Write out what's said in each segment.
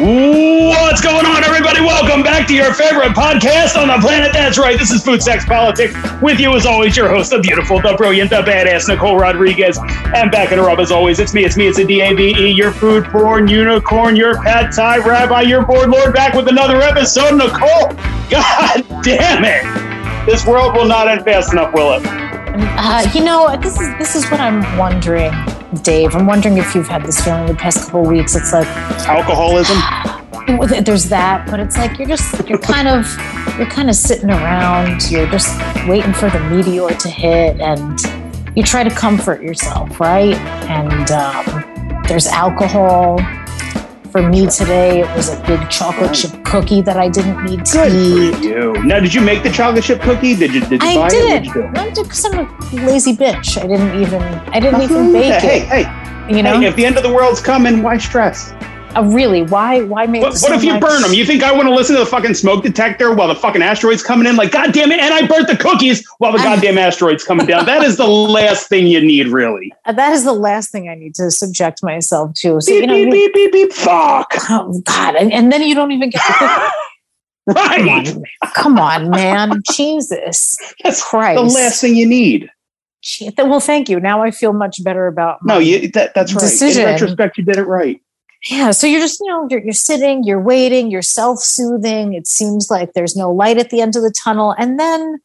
What's going on, everybody? Welcome back to your favorite podcast on the planet. That's right. This is Food Sex Politics. With you, as always, your host, the beautiful, the brilliant, the badass Nicole Rodriguez. And back in her up, as always, it's me. It's me. It's a D-A-V-E, your food porn unicorn, your pad thai rabbi, your board lord, back with another episode. Nicole, God damn it. This world will not end fast enough, will it? Uh, you know, this is this is what I'm wondering, Dave. I'm wondering if you've had this feeling the past couple of weeks. It's like Alcoholism? there's that, but it's like you're just you're kind of you're kind of sitting around. You're just waiting for the meteor to hit, and you try to comfort yourself, right? And um, there's alcohol. For me today, it was a big chocolate chip cookie that I didn't need to Good eat. for you. Now, did you make the chocolate chip cookie? Did you, did you I it? didn't. What'd you do? Not because I'm a lazy bitch. I didn't even. I didn't even Nothing? bake Hey, it. hey, You know, hey, if the end of the world's coming, why stress? Uh, really? Why? Why make? What, so what if you much- burn them? You think I want to listen to the fucking smoke detector while the fucking asteroid's coming in? Like, God damn it! And I burnt the cookies while the I- goddamn asteroid's coming down. That is the last thing you need, really. Uh, that is the last thing I need to subject myself to. So Beep you know, beep you- beep beep beep. Fuck. oh God, and, and then you don't even get. The cookie. Come Right. on, come on, man, Jesus That's Christ. the last thing you need. Well, thank you. Now I feel much better about. No, you. That, that's right. Decision. In retrospect, you did it right. Yeah. So you're just, you know, you're, you're sitting, you're waiting, you're self-soothing. It seems like there's no light at the end of the tunnel, and then.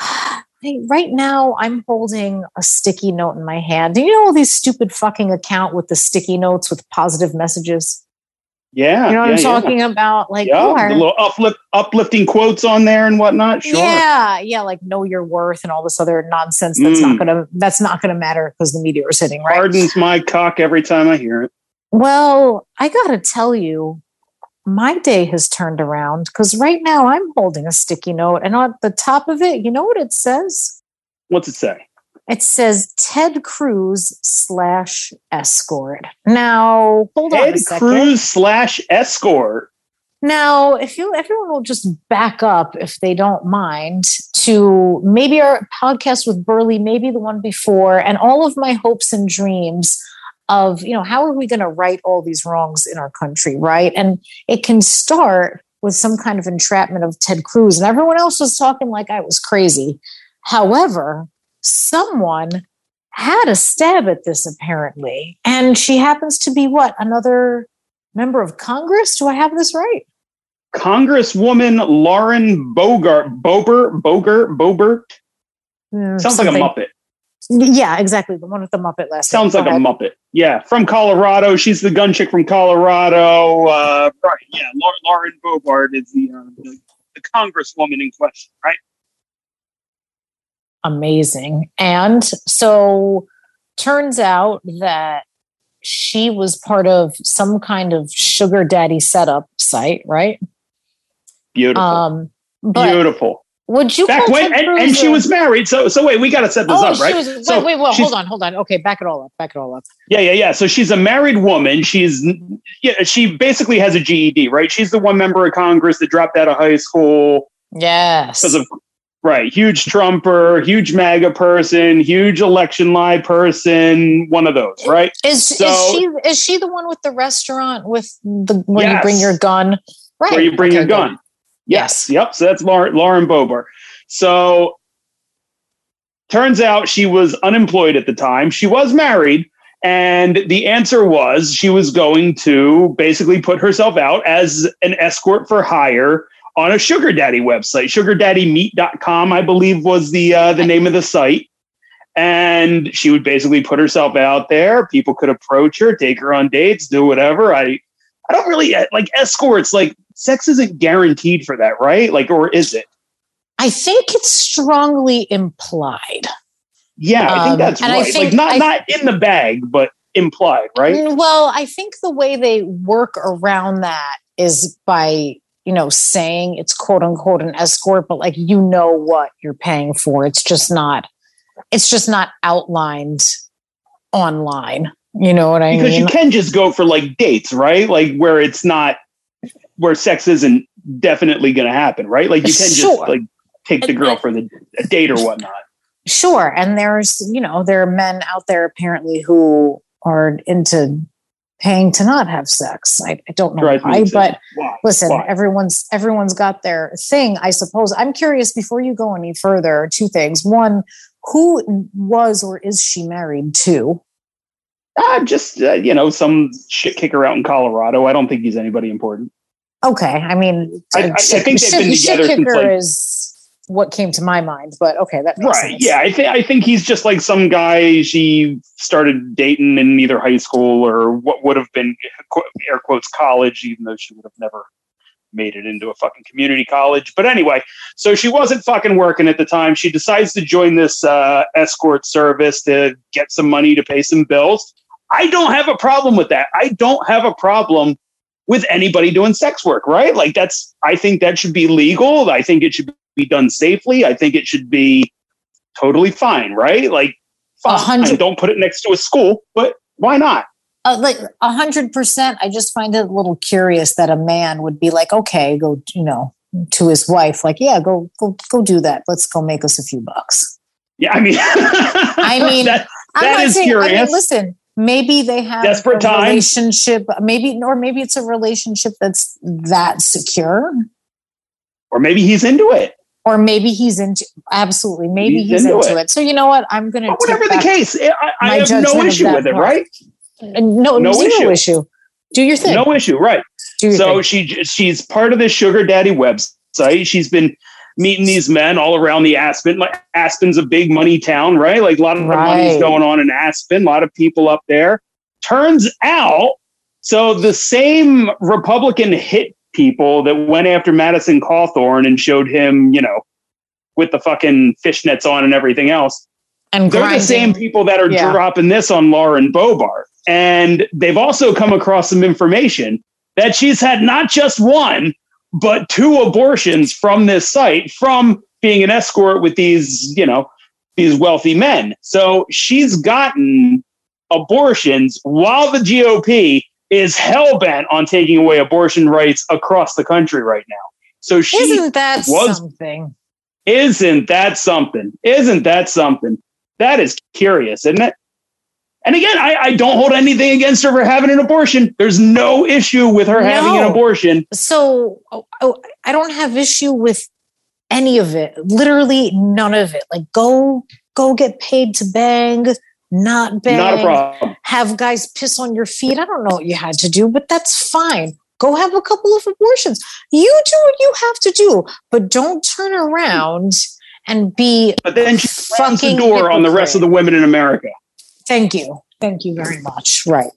Right now, I'm holding a sticky note in my hand. Do you know all these stupid fucking account with the sticky notes with positive messages? Yeah. You know what yeah, I'm yeah. talking about? Like, Yeah, are- little uplift, uplifting quotes on there and whatnot. Sure. yeah, yeah, like know your worth and all this other nonsense. That's not Mm. gonna that's not gonna matter because the meteor is hitting, right? Hardens my cock every time I hear it. Well, I gotta tell you, my day has turned around because right now I'm holding a sticky note, and on the top of it, you know what it says? What's it say? It says Ted Cruz slash escort. Now, hold on a Ed second. Cruz slash escort. Now, if you everyone will just back up if they don't mind to maybe our podcast with Burley, maybe the one before, and all of my hopes and dreams of, you know, how are we going to right all these wrongs in our country, right? And it can start with some kind of entrapment of Ted Cruz, and everyone else was talking like I was crazy. However, someone had a stab at this apparently, and she happens to be what another member of Congress. Do I have this right? Congresswoman Lauren Bogart, Bober, Bogart, Bobert. Mm, Sounds like a Muppet. Yeah, exactly. The one with the Muppet last. Sounds like a. Muppet. Yeah, from Colorado. She's the gun chick from Colorado. Uh, right. Yeah, Lauren Boebert is the, uh, the the congresswoman in question, right? Amazing. And so turns out that she was part of some kind of sugar daddy setup site, right? Beautiful. Um, but Beautiful. Would you Back when, and, and she was married. So, so wait, we got to set this Oh, up, right? was. Wait, So wait, well, she's- hold on, hold on. Okay, back it all up. Back it all up. Yeah, yeah, yeah. So she's a married woman. She's yeah, she basically has a GED, right? She's the one member of Congress that dropped out of high school Yes. because of right, huge Trumper, huge MAGA person, huge election lie person, one of those, right? Is So- is she is she the one with the restaurant with the where you bring your gun? Right. Where you bring Okay, your good. Yes. Yep. So that's Lauren, Lauren Bober. So turns out she was unemployed at the time. She was married. And the answer was she was going to basically put herself out as an escort for hire on a sugar daddy website. Sugardaddymeet.com, I believe, was the uh, the name of the site. And she would basically put herself out there. People could approach her, take her on dates, do whatever. I I don't really like escorts. Like sex isn't guaranteed for that, right? Like, or is it? I think it's strongly implied. Yeah, I think Um, that's right. think- like not I- not in the bag, but implied, right? Mm, Well, I think the way they work around that is by, you know, saying it's quote unquote an escort, but like you know what you're paying for. It's just not it's just not outlined online. You know what I Because mean? Because you can just go for like dates, right? Like where it's not where sex isn't definitely going to happen, right? Like you can Sure. just like take the girl for the a date or whatnot. Sure. And there's, you know, there are men out there apparently who are into paying to not have sex. I, I don't know Drives why, but Why? listen, Why? everyone's everyone's got their thing, I suppose. I'm curious before you go any further, two things. One, who was or is she married to? Ah, just uh, you know, some shit kicker out in Colorado. I don't think he's anybody important. Okay, I mean, I- I- I shit- think they've shit- been shit together since, kicker like- is what came to my mind, but okay, that Right. sense. Yeah. I think I think he's just like some guy she started dating in either high school or what would have been air quotes college, even though she would have never made it into a fucking community college. But anyway, so she wasn't fucking working at the time. She decides to join this uh, escort service to get some money to pay some bills. I don't have a problem with that. I don't have a problem with anybody doing sex work, right? Like that's I think that should be legal. I think it should be done safely. I think it should be totally fine, right? Like fine, don't put it next to a school, but why not? Uh, like a hundred percent. I just find it a little curious that a man would be like, okay, go, you know, to his wife, like, yeah, go, go, go do that. Let's go make us a few bucks. Yeah, I mean I mean, that, That is saying, I mean, curious. listen, maybe they have Desperate a relationship, maybe, or maybe it's a relationship that's that secure, or maybe he's into it. or maybe he's into absolutely, maybe He's he's, into into it. it. So you know what? I'm going to whatever the case, I, I have no issue with it, part. right? No, No issue. issue. Do your thing. No issue, right? Do your so thing. she she's part of this sugar daddy website. She's been meeting these men all around the Aspen. Like Aspen's a big money town, right? Like a lot of money's going on in Aspen. A lot of people up there. Turns out, so the same Republican hit people that went after Madison Cawthorn and showed him, you know, with the fucking fishnets on and everything else. and They're grinding. the same people that are Yeah. dropping this on Lauren Boebert. And they've also come across some information that she's had not just one, but two abortions from this site from being an escort with these, you know, these wealthy men. So she's gotten abortions while the GOP is hell bent on taking away abortion rights across the country right now. So she Isn't that was- something? isn't that something? Isn't that something? That is curious, isn't it? And again, I, I don't hold anything against her for having an abortion. There's no issue with her having an abortion. So oh, oh, I don't have issue with any of it. Literally none of it. Like go go get paid to bang, not bang. Not a problem. Have guys piss on your feet. I don't know what you had to do, but that's fine. Go have a couple of abortions. You do what you have to do, but don't turn around and be But then she slams the fucking door on the rest of the women in America. Thank you. Thank you very much. Right.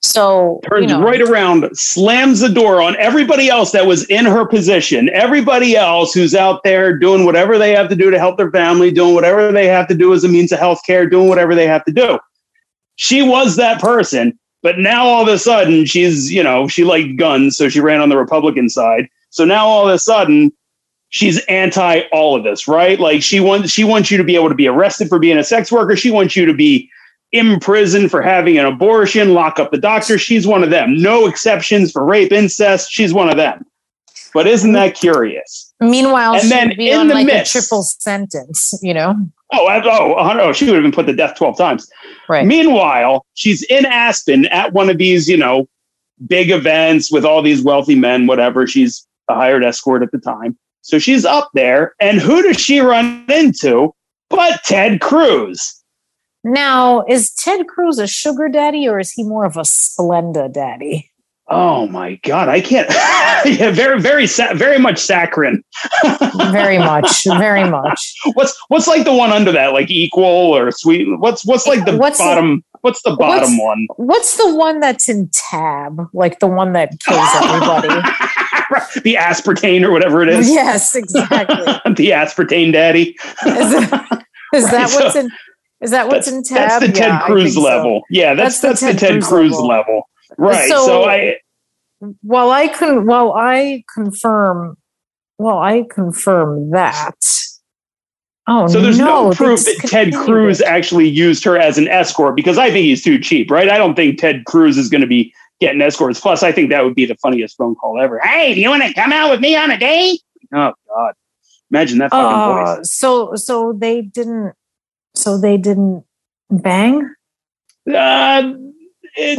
So Turns you know, right around, slams the door on everybody else that was in her position. Everybody else who's out there doing whatever they have to do to help their family, doing whatever they have to do as a means of health care, doing whatever they have to do. She was that person, but now all of a sudden she's, you know, she liked guns, so she ran on the Republican side. So now all of a sudden she's anti all of this, right? Like she wants she wants you to be able to be arrested for being a sex worker. She wants you to be in prison for having an abortion, lock up the doctor. She's one of them. No exceptions for rape, incest. She's one of them. But isn't that curious? meanwhile, And then be in on the like midst- a triple sentence, you know? Oh, oh, oh, oh, she would have been put to death 12 times. Right. Meanwhile, she's in Aspen at one of these, you know, big events with all these wealthy men, whatever. She's a hired escort at the time. So she's up there. And who does she run into but Ted Cruz? Now, is Ted Cruz a sugar daddy or is he more of a Splenda daddy? Oh my God, I can't. yeah, very, very, very much saccharine. Very much, very much. What's what's like the one under that, like equal or sweet? What's what's like the What's the- bottom? what's the bottom one? What's the one that's in tab? Like the one that kills everybody? the aspartame or whatever it is. yes, exactly. the aspartame daddy. Is, it- is that what's so in? Is that what's that's, in tab? that's the Ted Yeah, Cruz think so. level. Yeah, that's That's that's, the the Ted, Cruz, level. Right. So, So- I while I can. while I confirm. Well, I confirm that. Oh so there's no, they proof that Ted Cruz actually used her as an escort because I think he's too cheap, right? I don't think Ted Cruz is going to be getting escorts. Plus, I think that would be the funniest phone call ever. Hey, do you want to come out with me on a date? Oh God, imagine that fucking Uh, voice. so so they didn't. So they didn't bang. Uh,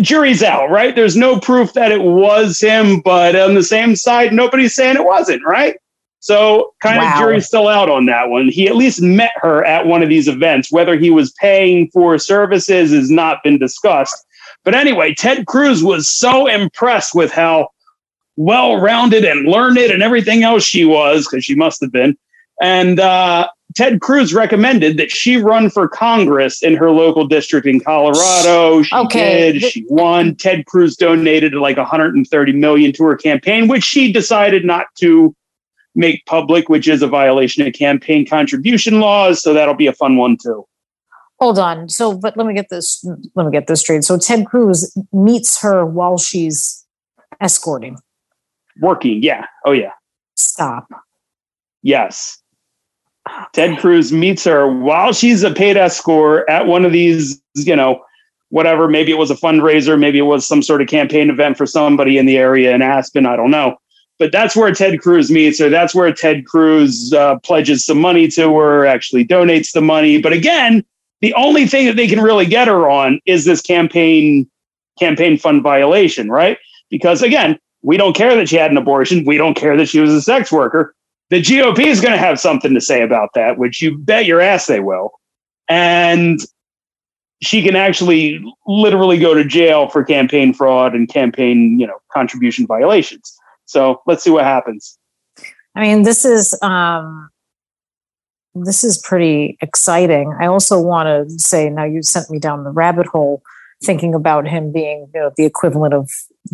jury's out, right? There's no proof that it was him, but on the same side, nobody's saying it wasn't, right? So, kind Wow. of jury's still out on that one. He at least met her at one of these events. Whether he was paying for services has not been discussed. But anyway, Ted Cruz was so impressed with how well rounded and learned and everything else she was, because she must have been. And uh, Ted Cruz recommended that she run for Congress in her local district in Colorado. She Okay. did. She won. Ted Cruz donated like 130 million to her campaign, which she decided not to make public, which is a violation of campaign contribution laws. So that'll be a fun one too. Hold on. So, but let me get this. Let me get this straight. So Ted Cruz meets her while she's escorting. Working, yeah. Oh yeah. Stop. Yes. Ted Cruz meets her while she's a paid escort at one of these, you know, whatever. Maybe it was a fundraiser, maybe it was some sort of campaign event for somebody in the area in Aspen. I don't know. But that's where Ted Cruz meets her. That's where Ted Cruz uh, pledges some money to her, actually donates the money. But again, the only thing that they can really get her on is this campaign campaign fund violation, right? Because again, we don't care that she had an abortion. We don't care that she was a sex worker the GOP is going to have something to say about that, which you bet your ass they will. And she can actually literally go to jail for campaign fraud and campaign, you know, contribution violations. So let's see what happens. I mean, this is um, this is pretty exciting. I also want to say now you sent me down the rabbit hole thinking about him being you know the equivalent of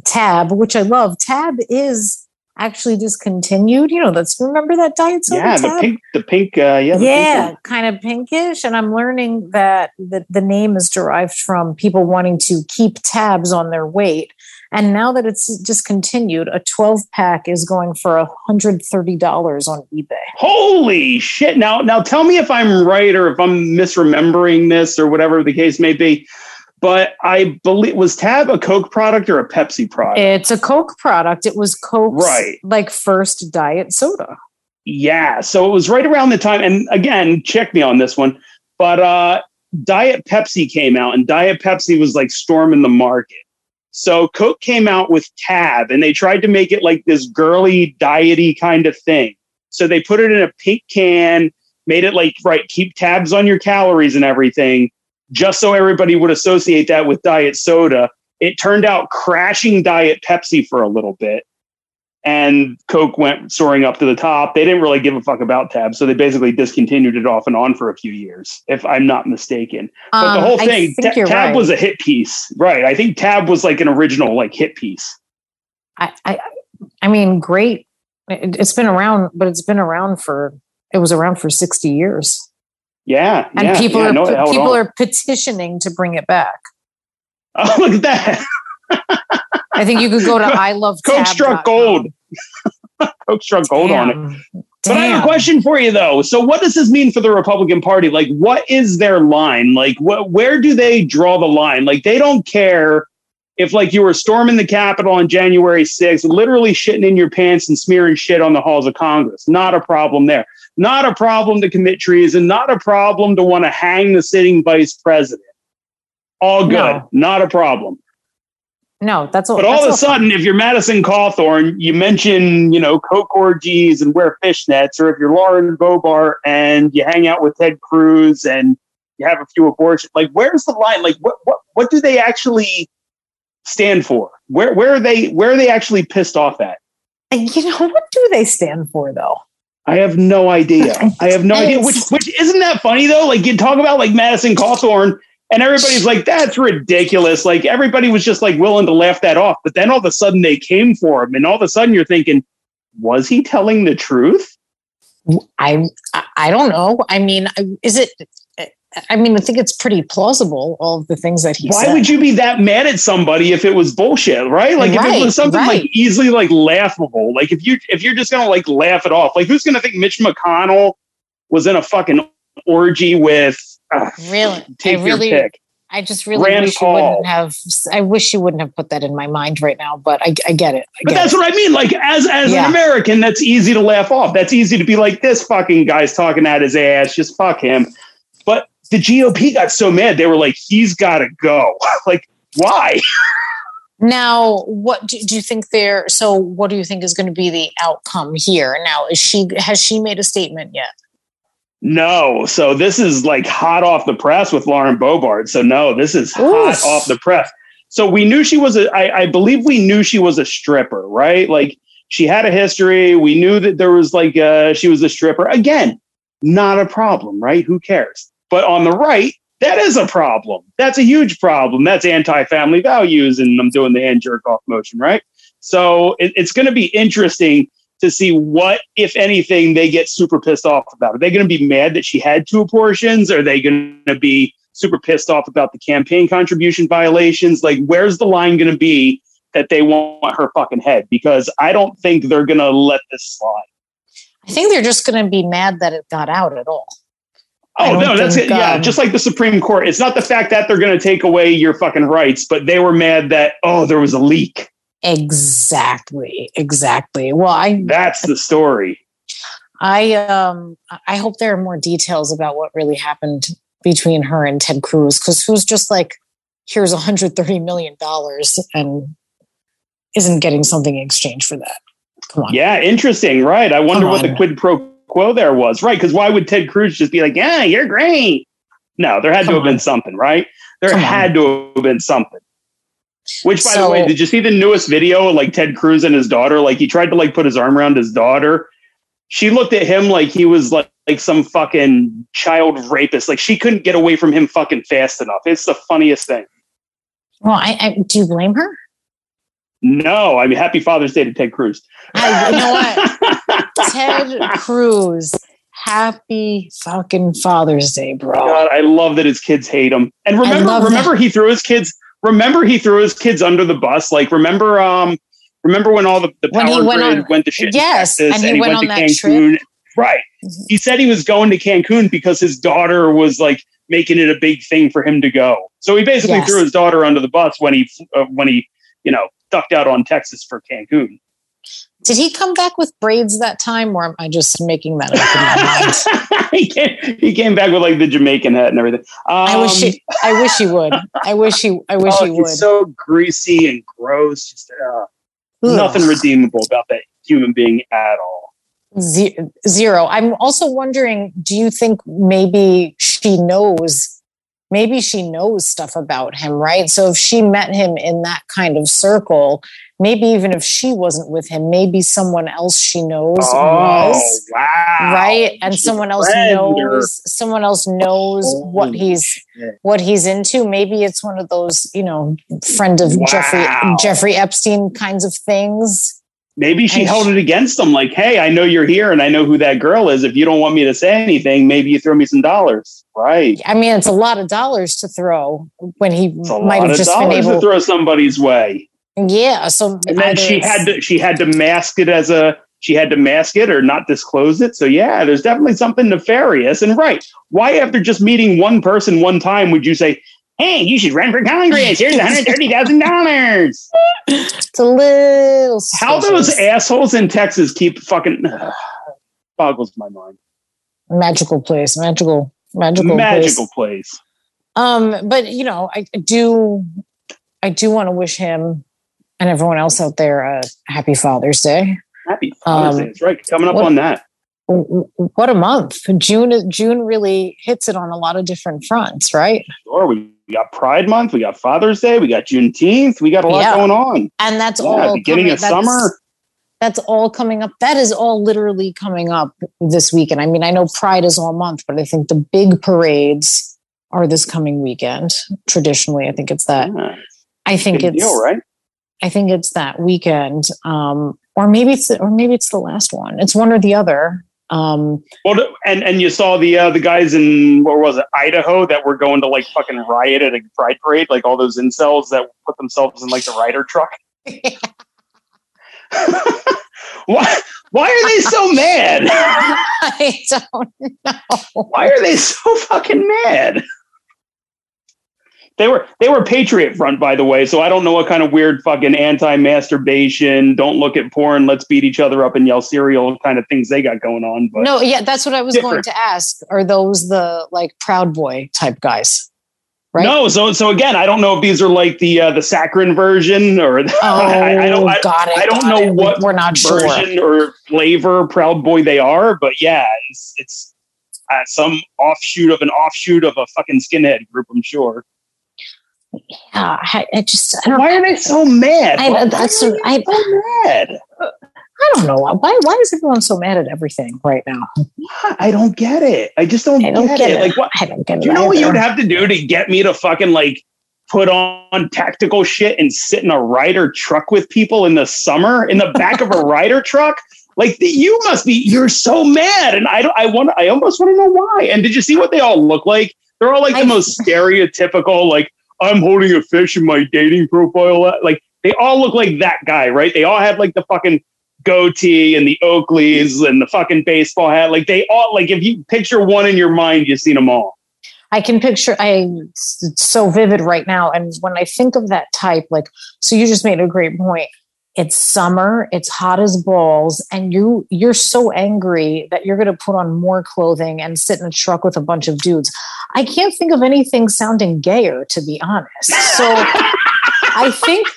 Tab, which I love. Tab is actually discontinued. You know, let's remember that diet soda yeah, the pink, the pink, uh, yeah, the pink yeah, one. kind of pinkish. And I'm learning that the, the name is derived from people wanting to keep tabs on their weight. And now that it's discontinued, a 12 pack is going for $130 on eBay. Holy shit! Now, now, tell me if I'm right or if I'm misremembering this or whatever the case may be. But I believe was Tab a Coke product or a Pepsi product? It's a Coke product. It was Coke's Right. like first diet soda. Yeah, so it was right around the time, and again, check me on this one, but uh, Diet Pepsi came out, and Diet Pepsi was like storming the market. So Coke came out with Tab, and they tried to make it like this girly, diety kind of thing. So they put it in a pink can, made it like right, keep tabs on your calories and everything, just so everybody would associate that with diet soda. It turned out crashing Diet Pepsi for a little bit and Coke went soaring up to the top. They didn't really give a fuck about Tab, so they basically discontinued it off and on for a few years, if I'm not mistaken. But Um, the whole thing, Ta- Tab right. was a hit piece, right? I think Tab was like an original like hit piece. I, I, I mean, great. It, it's been around, but it's been around for, it was around for 60 years. Yeah, And yeah, people yeah, are no people are petitioning to bring it back. Oh, look at that! I think you could go to I love Coke struck gold. Coke struck gold on it. But I have a question for you though. So what does this mean for the Republican Party? Like what is their line? Like what where do they draw the line? Like they don't care if like you were storming the Capitol on January 6th, literally shitting in your pants and smearing shit on the halls of Congress. Not a problem there. Not a problem to commit treason, not a problem to want to hang the sitting vice president. All good. No. Not a problem. No, that's all. But all of a sudden, if you're Madison Cawthorn, you mention, you know, coke orgies and wear fishnets, or if you're Lauren Bobar and you hang out with Ted Cruz and you have a few abortions, like where's the line? Like what what what do they actually stand for? Where where are they where are they actually pissed off at? And you know what do they stand for though? I have no idea. I have no idea. Which which isn't that funny though? Like you talk about like Madison Cawthorn and everybody's like, that's ridiculous. Like everybody was just like willing to laugh that off. But then all of a sudden they came for him, and all of a sudden you're thinking, was he telling the truth? I I- I don't know. I mean, is it? I mean, I think it's pretty plausible. All of the things that he Why said. would you be that mad at somebody if it was bullshit, right? Like if it was something right. like easily like laughable. Like if you if you're just gonna like laugh it off, like who's gonna think Mitch McConnell was in a fucking orgy with uh, really? take I really, your pick. I just really Rand wish Paul. you wouldn't have. I wish you wouldn't have put that in my mind right now. But I, I get it. I But get that's it. what I mean. Like as as Yeah. an American, that's easy to laugh off. That's easy to be like, this fucking guy's talking at his ass. Just fuck him. But the GOP got so mad, they were like, he's got to go. like Why? Now, what do, you think there? So, what do you think is going to be the outcome here? Now, is she has she made a statement yet? No. So this is like hot off the press with Lauren Boebert. So no, this is hot Oof. off the press. So we knew she was a. I, I believe we knew she was a stripper, right? Like she had a history. We knew that there was like uh, she was a stripper. Again, not a problem, right? Who cares? But on the right, that is a problem. That's a huge problem. That's anti-family values, and I'm doing the hand jerk off motion, right? So it, it's going to be interesting to see what, if anything, they get super pissed off about. Are they going to be mad that she had two abortions? Are they going to be super pissed off about the campaign contribution violations? Like, where's the line going to be that they want her fucking head? Because I don't think they're going to let this slide. I think they're just going to be mad that it got out at all. Oh no, that's think, it. Yeah, um, just like the Supreme Court. It's not the fact that they're going to take away your fucking rights, but they were mad that oh, there was a leak. Exactly, exactly. Well, I That's the story. I um I hope there are more details about what really happened between her and Ted Cruz because who's just like, here's 130 million dollars and isn't getting something in exchange for that. Come on. Yeah, interesting. Right. I wonder what the quid pro quo there was. Right. Because why would Ted Cruz just be like, yeah, you're great? No, there had Come to have been something, right? There Come on. had to have been something. Which, by the way, did you see the newest video? of, Like Ted Cruz and his daughter, like he tried to like put his arm around his daughter. She looked at him like he was like like some fucking child rapist. Like she couldn't get away from him fucking fast enough. It's the funniest thing. Well, I, I do you blame her? No, I mean, happy Father's Day to Ted Cruz. I- you know what? Ted Cruz. Happy fucking Father's Day, bro. God, I love that his kids hate him. And remember, remember he threw his kids. Remember he threw his kids under the bus. Like remember, um, remember when all the, the When he power went grid on- went to shit. Yes, Texas, and he went on that Cancun. Right. Mhm. He said he was going to Cancun because his daughter was like making it a big thing for him to go. So he basically Yes. threw his daughter under the bus when he uh, when he you know ducked out on Texas for Cancun. Did he come back with braids that time, or am I just making that up in my mind? he came he came back with like the Jamaican hat and everything. Um, I wish he, I wish he would. I wish he, I wish oh, he would. so greasy and gross. Just uh, nothing redeemable about that human being at all. Zero. I'm also wondering, do you think maybe she knows? Maybe she knows stuff about him, right? So if she met him in that kind of circle, maybe even if she wasn't with him, maybe someone else she knows was. Oh, wow! right and She's someone else knows someone else knows what he's shit. what he's into maybe it's one of those you know friend of jeffrey jeffrey epstein kinds of things Maybe she And held it against him, like, "Hey, I know you're here, and I know who that girl is. If you don't want me to say anything, maybe you throw me some dollars." Right? i mean it's a lot of dollars to throw when he might have just been dollars to throw somebody's way. yeah so And then she had to she had to mask it as a she had to mask it or not disclose it. So yeah, there's definitely something nefarious. And right, why after just meeting one person one time would you say, "Hey, you should run for Congress. Here's one hundred thirty thousand dollars." it's a little How those assholes in Texas keep fucking boggles my mind. magical place magical magical, Magical place. place. Um, but you know, I do, I do want to wish him and everyone else out there a happy Father's Day. Happy Father's Um, Day. That's right. Coming up what- on that. What a month! June is June really hits it on a lot of different fronts, right? Sure, we we got Pride Month, we got Father's Day, we got Juneteenth, we got a lot Yeah. going on. And that's Yeah, all beginning coming- of that's- summer. That's all coming up. That is all literally coming up this weekend. I mean, I know Pride is all month, but I think the big parades are this coming weekend. Traditionally, I think it's that. Yeah, I think big it's deal, right? I think it's that weekend, um, or maybe it's or maybe it's the last one. It's one or the other. Um, Well, and and you saw the uh, the guys in what was it Idaho that were going to like fucking riot at a pride parade, like all those incels that put themselves in like the Ryder truck. why why are they so mad? I don't know. Why are they so fucking mad? They were they were Patriot Front, by the way. So I don't know what kind of weird fucking anti-masturbation, don't look at porn, let's beat each other up and yell cereal kind of things they got going on. But No, yeah, that's what I was going to ask. Are those the like Proud Boy type guys? right? No, so so again, I don't know if these are like the uh, the saccharine version or Oh, I, I don't I, got it. I don't got know it. what we're not sure. or flavor Proud Boy they are, but yeah, it's it's uh, some offshoot of an offshoot of a fucking skinhead group, I'm sure. Yeah, I, I just I don't. Why are they so mad? I, Why that's are they I, so mad. I don't know why. Why is everyone so mad at everything right now? I don't get it. I just don't, I don't get, get it. it. Like, what? I don't get. Do you know what you would have to do to get me to fucking like put on tactical shit and sit in a Ryder truck with people in the summer in the back of a Ryder truck? Like you must be. You're so mad, and I don't. I want. I almost want to know why. And did you see what they all look like? They're all like the most stereotypical. Like I'm holding a fish in my dating profile. Like they all look like that guy, right? They all have like the fucking goatee and the Oakleys and the fucking baseball hat. Like they all like if you picture one in your mind, you've seen them all. I can picture. I it's so vivid right now, and when I think of that type, like so, you just made a great point. It's summer. It's hot as balls, and you you're so angry that you're going to put on more clothing and sit in a truck with a bunch of dudes. I can't think of anything sounding gayer, to be honest. So I think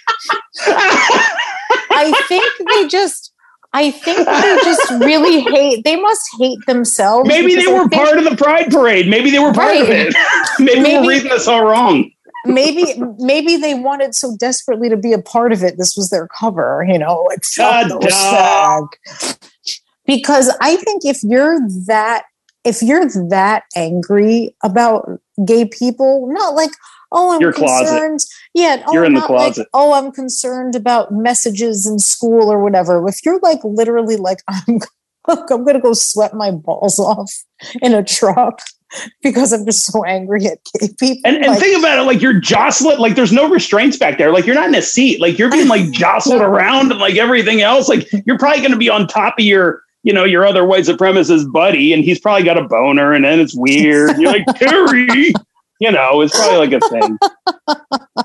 I think they just. I think they just really hate. They must hate themselves. Maybe they were part of the pride parade. Maybe they were part of it. Maybe, Maybe- we're reading this all wrong. Maybe maybe they wanted so desperately to be a part of it. This was their cover, you know, like fuck Ta-da. Because I think if you're that if you're that angry about gay people, not like oh I'm Your closet. concerned, yeah, oh, You're in the not like, closet. oh I'm concerned about messages in school or whatever. If you're like literally like I'm look, I'm gonna go sweat my balls off in a truck because I'm just so angry at gay people. And, and like, think about it, like you're jostled, like there's no restraints back there. Like you're not in a seat. Like you're being like jostled around and like everything else. Like you're probably going to be on top of your, you know, your other white supremacist buddy, and he's probably got a boner, and then it's weird. You're like Terry, you know, it's probably like a thing.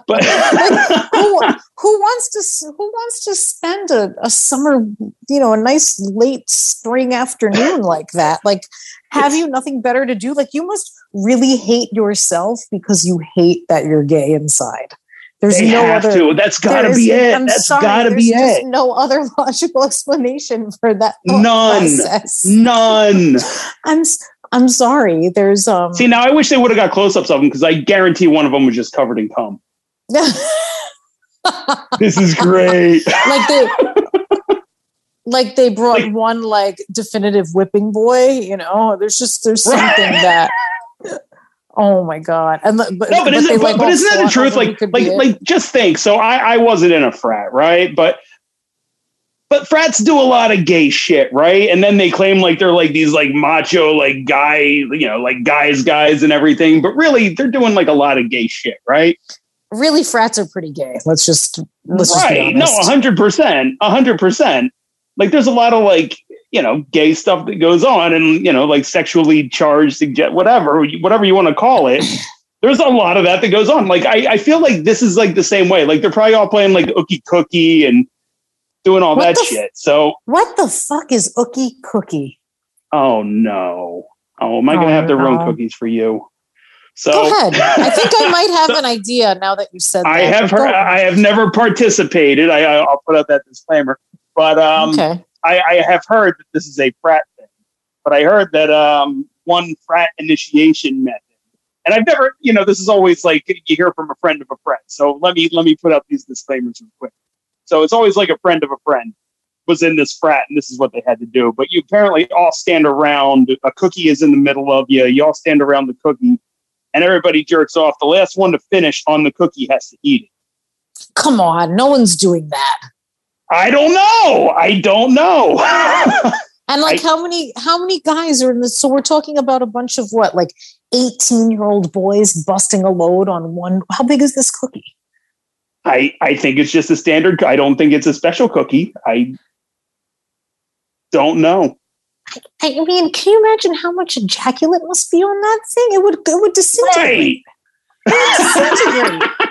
But who, who wants to who wants to spend a, a summer you know a nice late spring afternoon like that like have you nothing better to do like you must really hate yourself because you hate that you're gay inside there's they no other to. That's got to be it. I'm That's sorry, got to be it. no other logical explanation for that None. process. None. i'm i'm sorry there's um See, now I wish they would have got close-ups of them because I guarantee one of them was just covered in cum. This is great. like they like they brought Like- one like definitive whipping boy you know there's just there's something Right. that oh my god and but, no, but, isn't, they, but, but isn't that the truth? Like, like, like, just think. So I, I wasn't in a frat, right? But, but frats do a lot of gay shit, right? And then they claim like they're like these like macho like guy, you know, like guys, guys, and everything. But really, they're doing like a lot of gay shit, right? really frats are pretty gay let's just let's just be right? No, hundred percent, hundred percent. Like, there's a lot of like you know gay stuff that goes on, and you know like sexually charged, suggest whatever, whatever you want to call it. There's a lot of that that goes on. Like, I, I feel like this is like the same way. Like, they're probably all playing like Ookie Cookie and doing all What that the f- shit. So, what the fuck is ookie cookie oh no, oh, am I gonna Oh, have to no. cookies for you? So go ahead i think i might have an idea now that you said I that, have heard, I have never participated. I, I'll put out that disclaimer, but um, okay I, I have heard that this is a frat thing, but I heard that um, one frat initiation method, and I've never, you know, this is always like you hear from a friend of a friend. So let me let me put out these disclaimers real quick. So it's always like a friend of a friend was in this frat, and this is what they had to do. But you apparently all stand around. A cookie is in the middle of you. You all stand around the cookie, and everybody jerks off. The last one to finish on the cookie has to eat it. come on no one's doing that I don't know. I don't know. And like I- how many how many guys are in this? So we're talking about a bunch of what, like 18 year old boys busting a load on one. How big is this cookie? I I think it's just a standard. I don't think it's a special cookie. I don't know. I mean, can you imagine how much ejaculate must be on that thing? It would it would disintegrate. Right. disintegrate.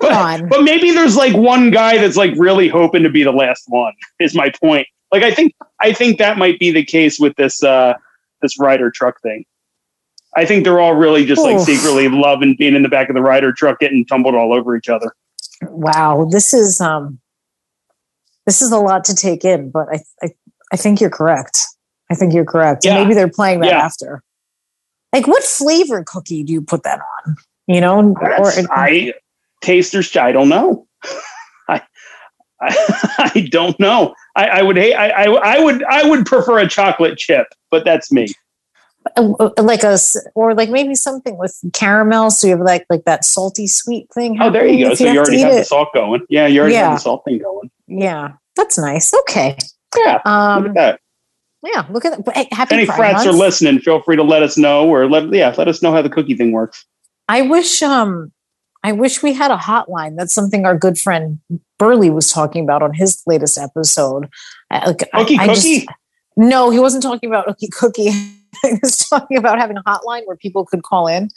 But, but maybe there's like one guy that's like really hoping to be the last one. Is my point. Like I think I think that might be the case with this uh this Ryder truck thing. I think they're all really just like secretly loving being in the back of the Ryder truck, getting tumbled all over each other. Wow, this is um, this is a lot to take in, but I I, I think you're correct. I think you're correct. Yeah. maybe they're playing that Yeah. after. Like, what flavor cookie do you put that on? You know, That's- I tasters. I don't know. I, I I don't know. I, I would hate. I, I I would I would prefer a chocolate chip, but that's me. Uh, like a or like maybe something with caramel, so you have like like that salty sweet thing. Oh, there you go. So you have already have the salt going. Yeah, you already Yeah. have the salt thing going. Yeah, that's nice. Okay. Yeah. um, Look at that. Yeah. Look at that. Hey, happy If any frats are listening, feel free to let us know or let yeah, let us know how the cookie thing works. I wish um I wish we had a hotline. That's something our good friend Burley was talking about on his latest episode. I- Like, I- Cookie I just- cookie. no, he wasn't talking about cookie Cookie. was talking about having a hotline where people could call in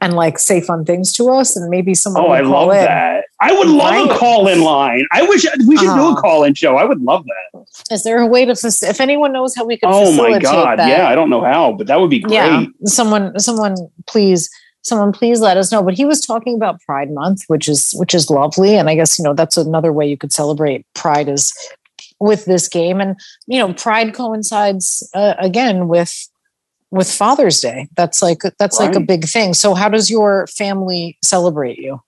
and like say fun things to us, and maybe someone. Oh, would I love in. that. I would love Right. a call in line. I wish we should do Oh. a call in show. I would love that. Is there a way to? If anyone knows how we could Oh my god. that, Yeah, I don't know how, but that would be great. yeah someone someone please someone please let us know but he was talking about pride month which is which is lovely and i guess you know that's another way you could celebrate pride is with this game and you know pride coincides uh, again with with father's day that's like that's like a big thing so how does your family celebrate you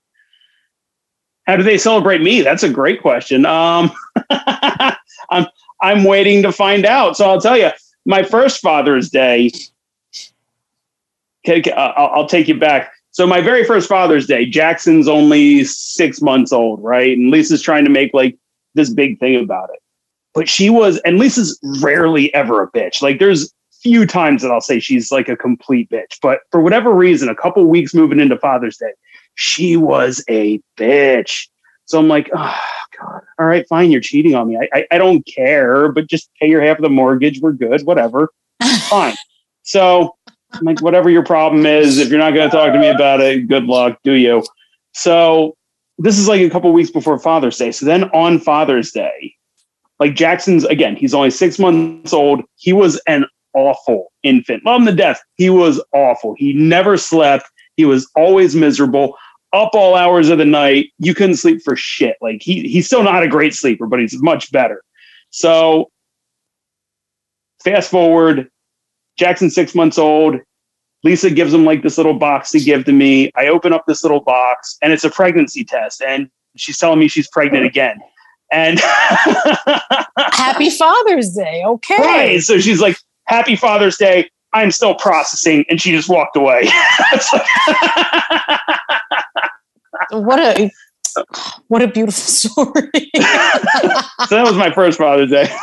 How do they celebrate me? That's a great question. Um, I'm I'm waiting to find out. So I'll tell you, my first Father's Day. Okay, okay, uh, I'll, I'll take you back. So my very first Father's Day, Jackson's only six months old, right? And Lisa's trying to make like this big thing about it. But she was, and Lisa's rarely ever a bitch. Like there's few times that I'll say she's like a complete bitch. But for whatever reason, a couple weeks moving into Father's Day, she was a bitch. So I'm like, oh God, all right, fine, you're cheating on me. I, I, I don't care, but just pay your half of the mortgage. We're good, whatever. fine. So I'm like, whatever your problem is, if you're not going to talk to me about it, good luck, do you? So this is like a couple weeks before Father's Day. So then on Father's Day, like Jackson's again, he's only six months old. He was an awful infant. Love him to death. He was awful. He never slept. He was always miserable, up all hours of the night. You couldn't sleep for shit. Like he he's still not a great sleeper, but he's much better. So fast forward, Jackson six months old. Lisa gives him like this little box to give to me. I open up this little box and it's a pregnancy test. And she's telling me she's pregnant again. And happy father's day okay right. So she's like, Happy Father's Day. I'm still processing. And she just walked away. What a what a beautiful story so that was my first Father's Day.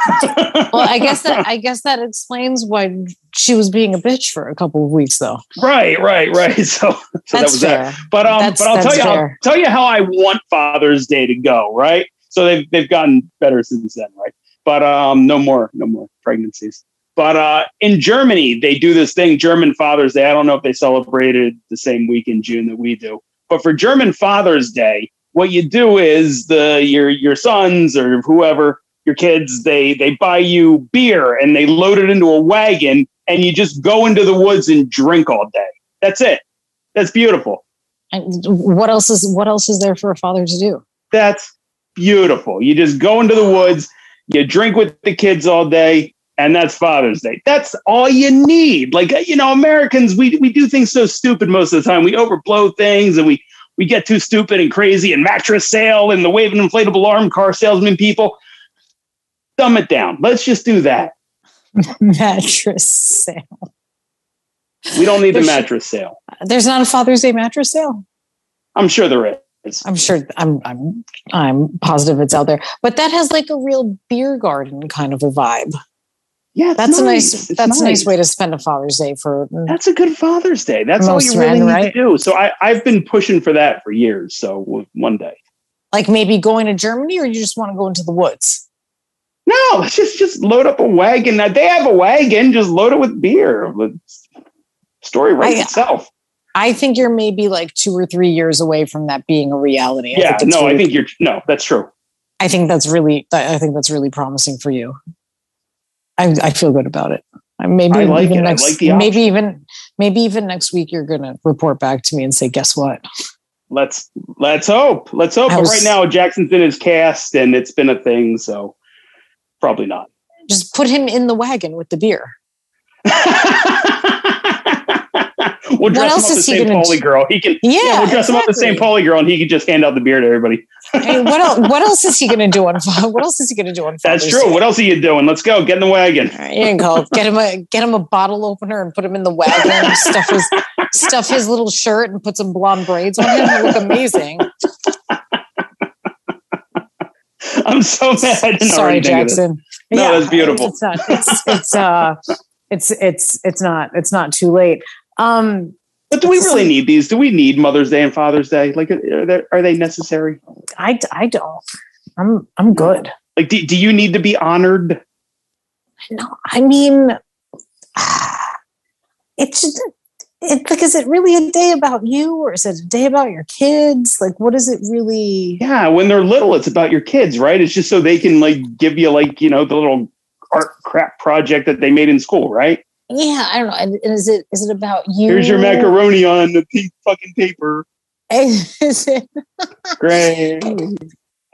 well i guess that i guess that explains why she was being a bitch for a couple of weeks though right, right, right. So, so that was that. fair But um, That's- but I'll tell you, I'll tell you how I want Father's Day to go. Right. So they've they've gotten better since then, right? But um, no more, no more pregnancies. But uh, in Germany, they do this thing, German Father's Day. I don't know if they celebrated the same week in June that we do, but for German Father's Day, what you do is the your your sons or whoever your kids they they buy you beer and they load it into a wagon and you just go into the woods and drink all day. That's it. That's beautiful. And what else is what else is there for a father to do That's beautiful. You just go into the woods, you drink with the kids all day, and that's Father's Day. That's all you need. Like you know, Americans, we we do things so stupid most of the time. We overblow things and we we get too stupid and crazy and mattress sale and the waving inflatable arm car salesman people. Dumb it down. Let's just do that. mattress sale We don't need the mattress sale. there's not a father's day mattress sale I'm sure there is. i'm sure i'm i'm i'm positive it's out there but that has like a real beer garden kind of a vibe Yeah, that's a nice It's that's a nice way to spend a father's day for mm, That's a good Father's Day. That's all you really men, need right? to do. So I, I've been pushing for that for years. So one day. like maybe going to germany or you just want to go into the woods No, let's just just load up a wagon. Now, They have a wagon. Just load it with beer. Story writes I- itself. i think you're maybe like two or three years away from that being a reality I Yeah, no, I think you're no. That's true. I think that's really I think that's really promising for you. I, I feel good about it. Maybe I like even it. Next, like the maybe even maybe even next week you're gonna report back to me and say, guess what? Let's let's hope. Let's hope. I But right now, Jackson's in his cast, and it's been a thing. So probably not. Just put him in the wagon with the beer. we'll dress him else up the he same do? girl. He can. Yeah, we'll dress him up the same exactly. Pauli Girl, and he can just hand out the beer to everybody. Hey, what else? What else is he going to do on? What else is he going to do on? That's true. Day? What else are you doing? Let's go. Get in the wagon. Right, you go. Get him a get him a bottle opener and put him in the wagon. stuff his stuff his little shirt and put some blonde braids on him. He'll look amazing. I'm so mad. Sorry, already think of this. Jackson. No, that's beautiful. It's not. It's it's uh, it's it's it's not. It's not too late. Um, But do we really need these? Do we need Mother's Day and Father's Day? Like, are they, are they necessary? I I don't. I'm I'm good. Like, do, do you need to be honored? No, I mean, it's just, it like is it really a day about you or is it a day about your kids? Like, what is it really? Yeah, when they're little, it's about your kids, right? It's just so they can like give you like you know the little art crap project that they made in school, right? Yeah, I don't know. And and is it is it about you? Here's your macaroni on the pink fucking paper. Is it Great.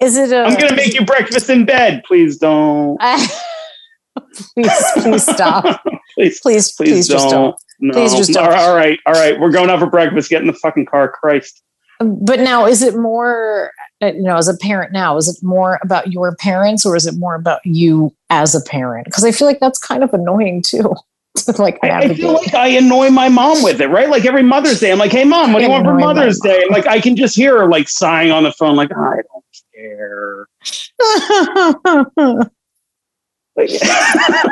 is it? A, I'm gonna make you breakfast in bed. Please don't. please, please stop. Please, Please, please, please, don't. don't. No. Please just don't. All right, all right. We're going out for breakfast. Get in the fucking car, Christ. But now, is it more? uh, You know, as a parent now, is it more about your parents or is it more about you as a parent? Because I feel like that's kind of annoying too. Like I, I feel like I annoy my mom with it, right? Like every Mother's Day, I'm like, "Hey, mom, what do you want for Mother's. Day?" And like I can just hear her like sighing on the phone, like, "I don't care." Like,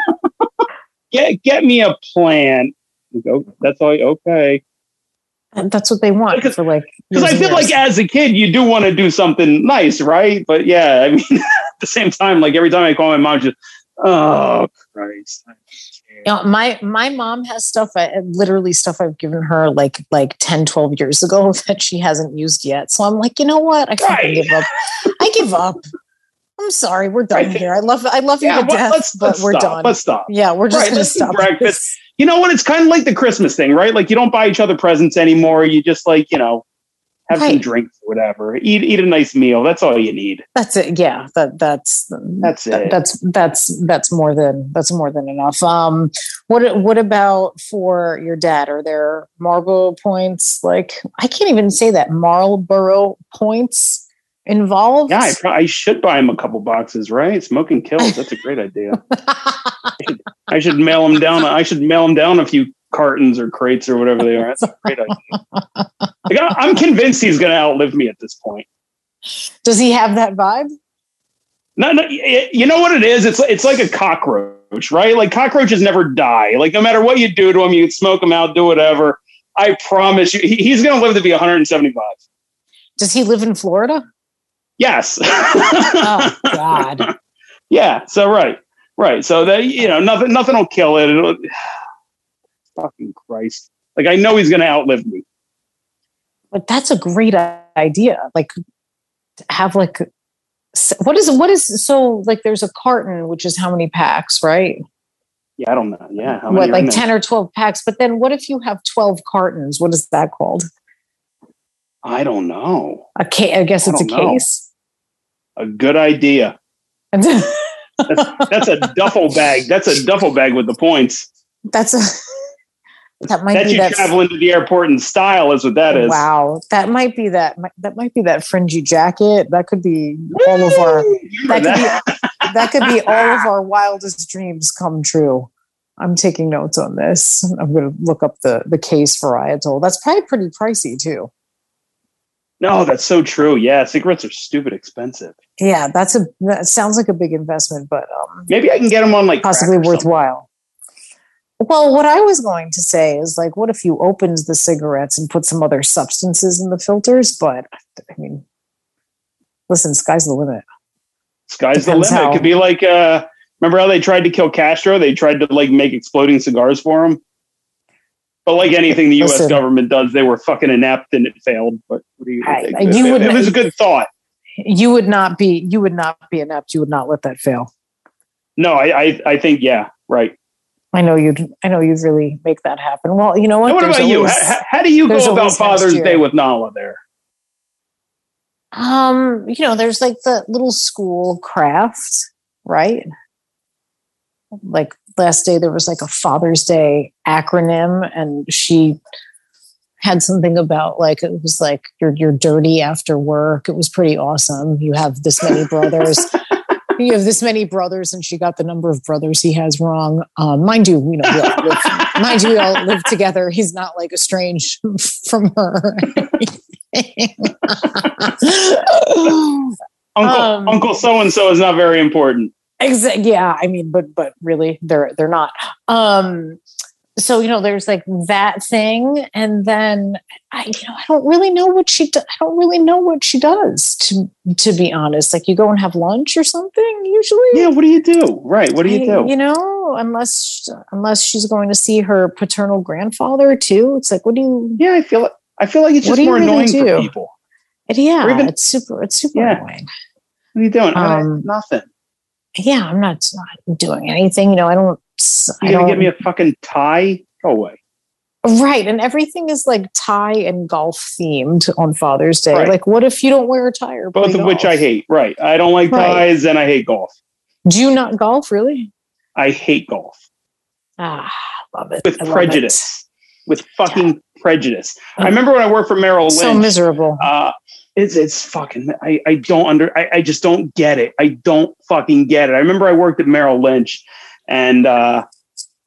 get get me a plan. Go. That's all. Okay. That's what they want Because- for like. Because I years feel like as a kid, you do want to do something nice, right? But yeah, I mean, at the same time, like every time I call my mom, she's, oh Christ. You know, my my mom has stuff I, literally stuff I've given her like like 10 12 years ago that she hasn't used yet. So I'm like, you know what? I Right. give up. I give up. I'm sorry, we're done Right. here. I love I love you to death, let's, but let's we're stop. done. Let's stop. yeah, we're just Right, gonna stop breakfast. You know what? It's kind of like the Christmas thing, right? Like you don't buy each other presents anymore. You just like, you know, have some drinks or whatever. Eat eat a nice meal. That's all you need. That's it. Yeah, that that's That's that- it. that's that's that's more than that's more than enough. Um, what what about for your dad? Are there Marlboro points? Like I can't even say that Marlboro points involved. Yeah, I, pro- I should buy him a couple boxes, right? Smoking kills. That's a great idea. I should mail him down. I should mail him down a few cartons or crates or whatever they are. That's a great idea. Like, I- I'm convinced he's going to outlive me at this point. Does he have that vibe? No, no, you know what it is? It's it's like a cockroach, right? Like cockroaches never die. Like no matter what you do to them, you can smoke them out, do whatever. I promise you, he- he's going to live to be 175. Does he live in Florida? Yes. Oh God. yeah. So right, right. So that you know, nothing, nothing will kill it. It'll, fucking Christ! Like I know he's going to outlive me. But that's a great idea. Like have like what is what is so like there's a carton which is how many packs, right? Yeah, I don't know. Yeah, how what like? 10 or 12 packs but then what if you have 12 cartons what is that called I don't know. a case i guess I it's a know. case A good idea. That's a duffel bag. That's a duffel bag with the points. that's a that might That's be you that travel into the airport in style. Is what that is. wow that might be that that might be that fringy jacket that could be all of our Remember that could be that could be all of our wildest dreams come true i'm taking notes on this i'm going to look up the the case varietal that's probably pretty pricey too No, that's so true. Yeah, cigarettes are stupid expensive. yeah that's a that sounds like a big investment but um Maybe I can get them on like possibly or something. worthwhile. Well, what I was going to say is like, what if you opened the cigarettes and put some other substances in the filters? But I mean, listen, sky's the limit. Sky's the limit. how- It could be like, uh, remember how they tried to kill Castro? They tried to like make exploding cigars for him. But like anything the U.S. Listen. government does, they were fucking inept and it failed. But what do you I- think? you it, would- it was a good thought. You would not be, you would not be inept. You would not let that fail. No, I, I, I think yeah, right. I know you'd. I know you'd really make that happen. Well, you know what? And what There's about you? How, how do you go about Father's. Day with Nala there? Um, you know, there's like the little school craft, right? Like last day, there was like a Father's Day acronym, and she had something about like it was like you're you're dirty after work. It was pretty awesome. You have this many brothers. you have this many brothers, and she got the number of brothers he has wrong. Um, mind you, you know, we all live, mind you, we all live together. He's not like estranged from her. Uncle Um, Uncle so and so is not very important. Exactly. Yeah. I mean, but but really, they're they're not. Um. So you know, there's like that thing, and then I, you know, I don't really know what she. Do- I don't really know what she does. To to be honest, like you go and have lunch or something. Usually, Yeah, what do you do? Right, what do you I- do? You know, unless unless she's going to see her paternal grandfather too. It's like, what do you? yeah, I feel like I feel like it's just more really annoying do? for people. Yeah, even- it's super. It's super Yeah. annoying. What are you doing? I- Um, nothing. Yeah, I'm not, not doing anything. You know, I don't. I You gonna don't get me a fucking tie? Go away. Right. And everything is like tie and golf themed on Father's Day. Right. Like, what if you don't wear a tie or Both of which? I hate. Right. I don't like Right. ties and I hate golf. Do you not golf, really? I hate golf Ah, love it. with I prejudice. With fucking prejudice. I remember when I worked for Merrill. Lynch. So miserable. uh, it's it's fucking. I I don't under. I, I just don't get it. I don't fucking get it. I remember I worked at Merrill Lynch, and uh,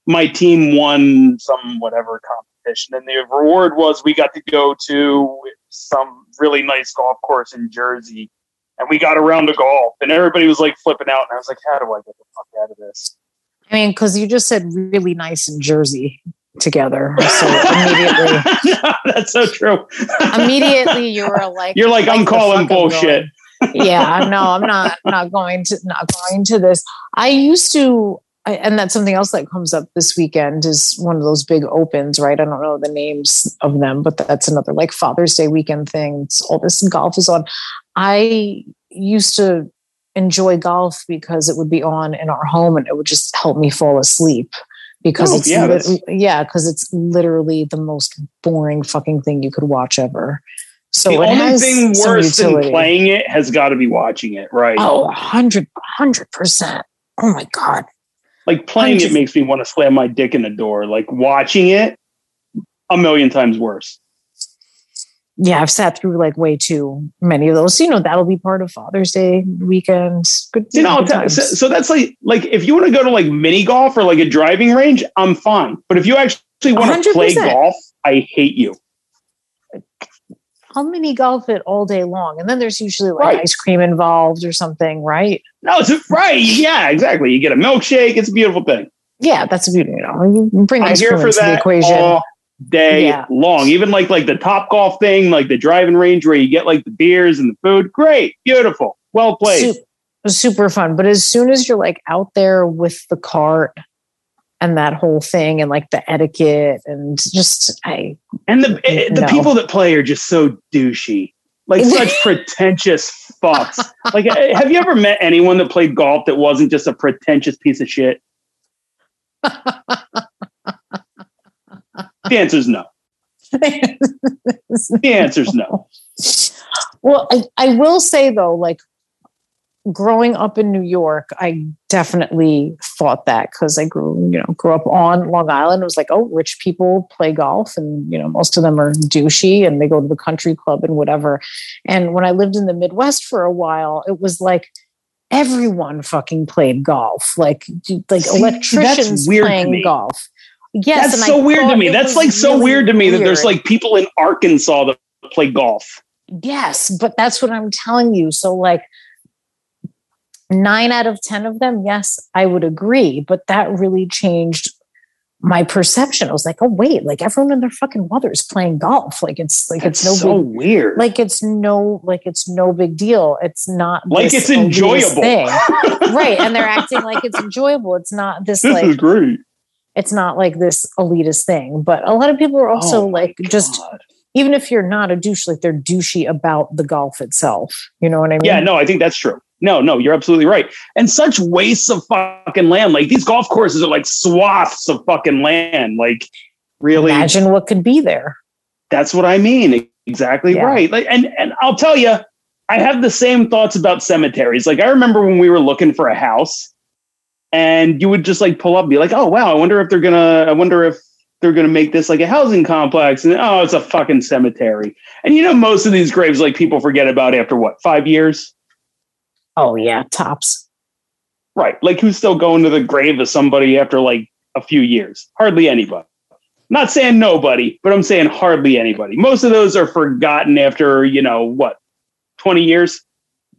my team won some whatever competition, and the reward was we got to go to some really nice golf course in Jersey, and we got around to golf, and everybody was like flipping out, and I was like, how do I get the fuck out of this? I mean, because you just said really nice in Jersey together. So immediately, That's so true. immediately you were like, You're like, I'm calling fuck I'm bullshit. going. yeah, no, I'm not not going to not going to this. I used to and that's something else that comes up this weekend is one of those big opens, right? I don't know the names of them, but that's another like Father's Day weekend thing. It's, all this golf is on. I used to enjoy golf because it would be on in our home and it would just help me fall asleep because Oh, it's yeah, that's- yeah because it's literally the most boring fucking thing you could watch ever. So the only thing worse than playing it has got to be watching it, right? Oh, 100 100%. Oh my god. like playing I'm it makes me want to slam my dick in the door. Like watching it, a million times worse. Yeah, I've sat through like way too many of those. You know, that'll be part of Father's Day weekend. Good, You know, so, so that's like like if you want to go to like mini golf or like a driving range, I'm fine. But if you actually want to play golf, I hate you. I'll mini golf it all day long. And then there's usually like Right. ice cream involved or something, right? No, it's right. Yeah, exactly. You get a milkshake. It's a beautiful thing. Yeah, that's a beauty. You know, you bring I'm ice here cream for into the equation. all day Yeah. long. Even like like the top golf thing, like the driving range where you get like the beers and the food. Great, beautiful, well played. Su- super fun. But as soon as you're like out there with the cart and that whole thing and like the etiquette and just I And the eh, the No. people that play are just so douchey, like such pretentious fucks. Like, eh, have you ever met anyone that played golf that wasn't just a pretentious piece of shit? The answer's no. The answer's no. Well, I, I will say though, like growing up in New York, I definitely thought that because I grew, you know, grew up on Long Island. It was like, oh, rich people play golf, and you know, most of them are douchey, and they go to the country club and whatever. And when I lived in the Midwest for a while, it was like everyone fucking played golf, like like See, electricians playing golf. Yes, That's so weird to me. That's like so really weird to me that there's like people in Arkansas that play golf. Yes, but that's what I'm telling you. So, like, nine out of 10 of them, yes, I would agree. But that really changed my perception. I was like, oh, wait, like everyone and their fucking mother is playing golf. Like, it's like, That's it's no so big, weird. like, it's no, like, it's no big deal. It's not Like it's enjoyable. thing. right. And they're acting like it's enjoyable. It's not this, this like, is great. It's not like this elitist thing. But a lot of people are also Oh like, just, even if you're not a douche, like they're douchey about the golf itself. You know what I mean? yeah, no, I think that's true. No, no, you're absolutely right. And such wastes of fucking land. Like these golf courses are like swaths of fucking land. Like really Imagine what could be there. That's what I mean. Exactly Yeah. right. Like and and I'll tell you, I have the same thoughts about cemeteries. Like I remember when we were looking for a house and you would just like pull up and be like, "Oh wow, I wonder if they're to I wonder if they're to make this like a housing complex." And oh, it's a fucking cemetery. And you know most of these graves like people forget about after what? 5 years? Oh yeah, tops. Right. Like who's still going to the grave of somebody after like a few years? Hardly anybody. Not saying nobody, but I'm saying hardly anybody. Most of those are forgotten after, you know, what, 20 years?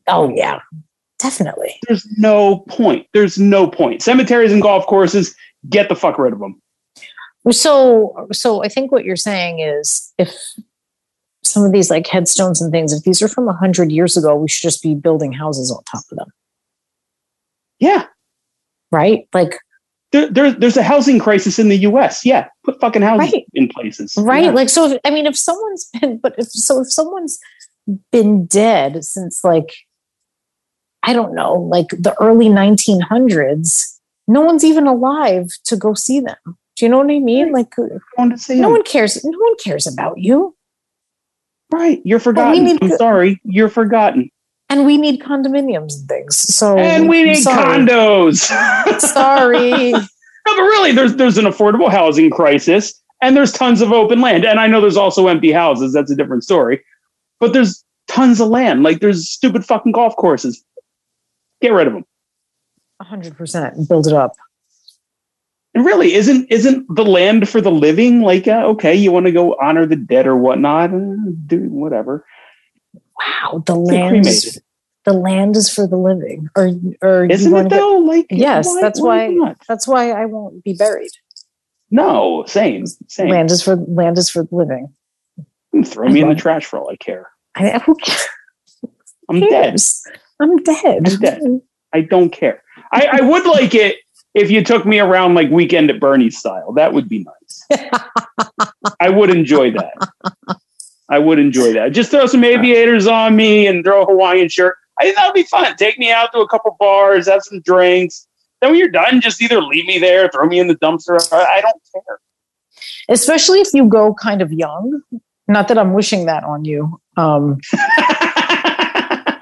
Oh yeah, definitely. There's no point. There's no point. Cemeteries and golf courses, get the fuck rid of them. So, so I think what you're saying is if some of these like headstones and things, if these are from a hundred years ago, we should just be building houses on top of them, Yeah. right? Like, There, there, there's a housing crisis in the US. Yeah. Put fucking houses Right. in places. right? Yeah. Like, so if, I mean, if someone's been, but if so, if someone's been dead since like, I don't know, like the early 1900s, no one's even alive to go see them. Do you know what I mean? Like, no one cares. No one cares about you. Right. You're forgotten. need I'm sorry. You're forgotten. And we need condominiums and things. So, And we need sorry. condos. Sorry. No, but really, there's there's an affordable housing crisis, and there's tons of open land, and I know there's also empty houses. That's a different story, but there's tons of land. Like there's stupid fucking golf courses. Get rid of them. hundred percent build it up. And really, isn't isn't the land for the living? Like, uh, okay, you want to go honor the dead or whatnot? Uh, do whatever. Wow, the land is, the land is for the living. Or or Isn't it get- Like, Yes, that's why- not? that's why I won't be buried. No, same, same. Land is for land is for the living. Throw me in the trash for all I care. I, who cares? I'm dead. I'm dead. I'm dead. I don't care. I, I would like it if you took me around like weekend at Bernie's style. That would be nice. I would enjoy that. I would enjoy that. Just throw some aviators on me and throw a Hawaiian shirt. I think that would be fun. Take me out to a couple bars, have some drinks. Then when you're done, just either leave me there, throw me in the dumpster. I, I don't care. Especially if you go kind of young. Not that I'm wishing that on you. Um,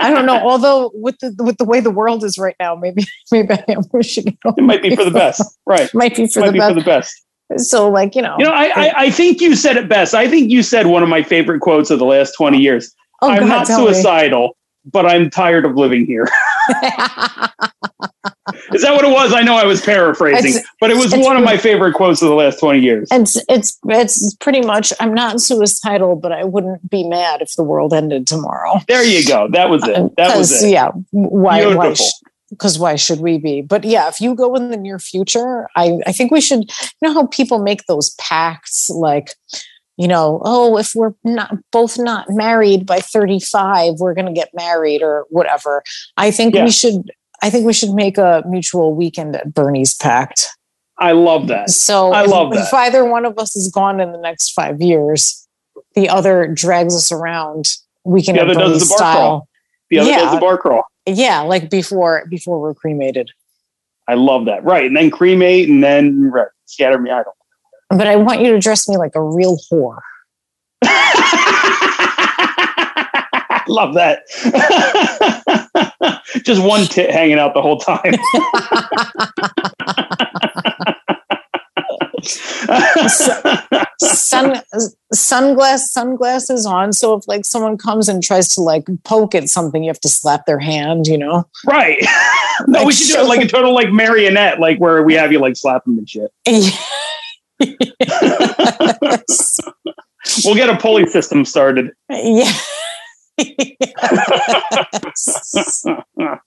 I don't know. Although with the with the way the world is right now, maybe maybe I am wishing it It might be for the best. Right. Might be for might the be best. for the best. so like you know. You know, I, I, I think you said it best. I think you said one of my favorite quotes of the last 20 years. oh, I'm God, not tell me. suicidal, but I'm tired of living here. Is that what it was? I know I was paraphrasing, It's- but it was one of my favorite quotes of the last 20 years. it's it's it's pretty much. I'm not suicidal, but I wouldn't be mad if the world ended tomorrow. There you go. That was it. That was uh, it. Yeah. Why? Why? Beautiful. Because why should we be? But yeah, if you go in the near future, I I think we should. You know how people make those pacts, like. You know, oh, if we're not both not married by 35, we're going to get married or whatever. I think Yeah. we should. I think we should make a mutual weekend at Bernie's pact. I love that. So I if, love if that. either one of us is gone in the next five years, the other drags us around. We can The have other does Bernie's the bar style. crawl. The other Yeah. does the bar crawl. Yeah, like before before we're cremated. I love that. Right. And then cremate and then right, scatter me. I don't. But I want you to dress me like a real whore. love that. Just one tit hanging out the whole time. Sun sunglass sunglasses on. So if like someone comes and tries to like poke at something, you have to slap their hand, you know? right. no, we Like, should do it like a total like marionette, like where we have you like slap them and shit. yes. We'll get a pulley system started. Yeah.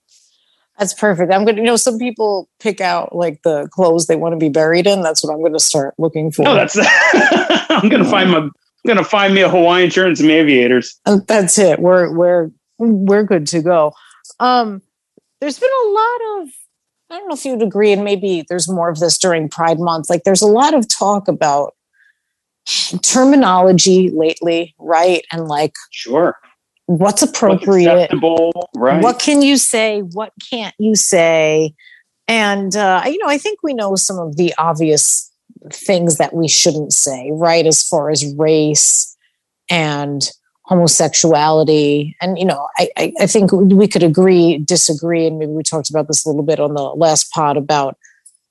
That's perfect. I'm gonna, you know, some people pick out like the clothes they want to be buried in. That's what I'm going to start looking for. No, that's. I'm gonna find my. I'm gonna find me a Hawaiian shirt and some aviators. Uh, That's it. We're we're we're good to go. Um, there's been a lot of I don't know if you'd agree, and maybe there's more of this during Pride Month. Like there's a lot of talk about terminology lately, right? And like Sure. What's appropriate what's right. what can you say what can't you say? And uh, you know i think we know some of the obvious things that we shouldn't say right as far as race and homosexuality. And you know I, I, I think we could agree disagree and maybe we talked about this a little bit on the last pod about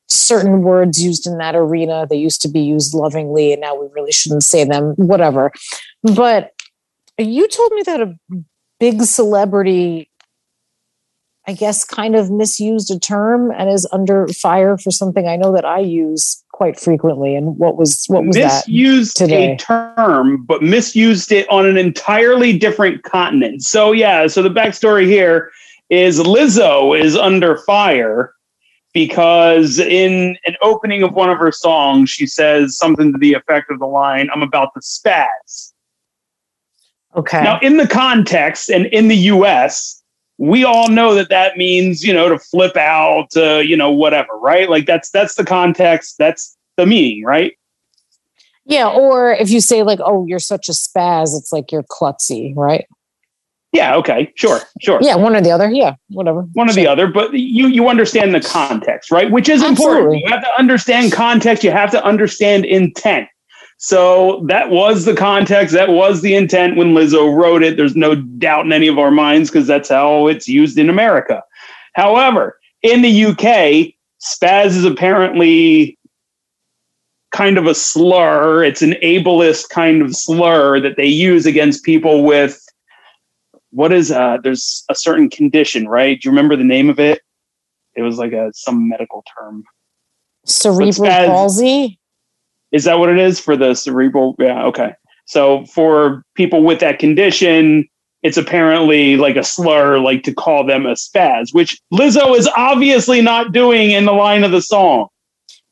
certain words used in that arena. They used to be used lovingly and now we really shouldn't say them whatever. But you told me that a big celebrity I guess, kind of misused a term and is under fire for something I know that I use quite frequently. And what was what was misused that today? a term, but misused it on an entirely different continent. So yeah, so the backstory here is Lizzo is under fire because in an opening of one of her songs, she says something to the effect of the line, "I'm about to spaz." Okay. Now, in the context and in the U.S we all know that that means you know to flip out uh, you know whatever right? Like that's that's the context that's the meaning right? Yeah or if you say like oh you're such a spaz it's like you're klutzy right? Yeah okay sure sure. Yeah one or the other yeah whatever. One or sure. the other but you you understand the context right? Which is Absolutely. important. You have to understand context you have to understand intent so that was the context. That was the intent when Lizzo wrote it. There's no doubt in any of our minds because that's how it's used in America. However, in the UK, spaz is apparently kind of a slur. It's an ableist kind of slur that they use against people with what is uh there's a certain condition, right? Do you remember the name of it? It was like a some medical term. Cerebral palsy? Is that what it is for the cerebral? Yeah. Okay. So for people with that condition, it's apparently like a slur, like to call them a spaz, which Lizzo is obviously not doing in the line of the song.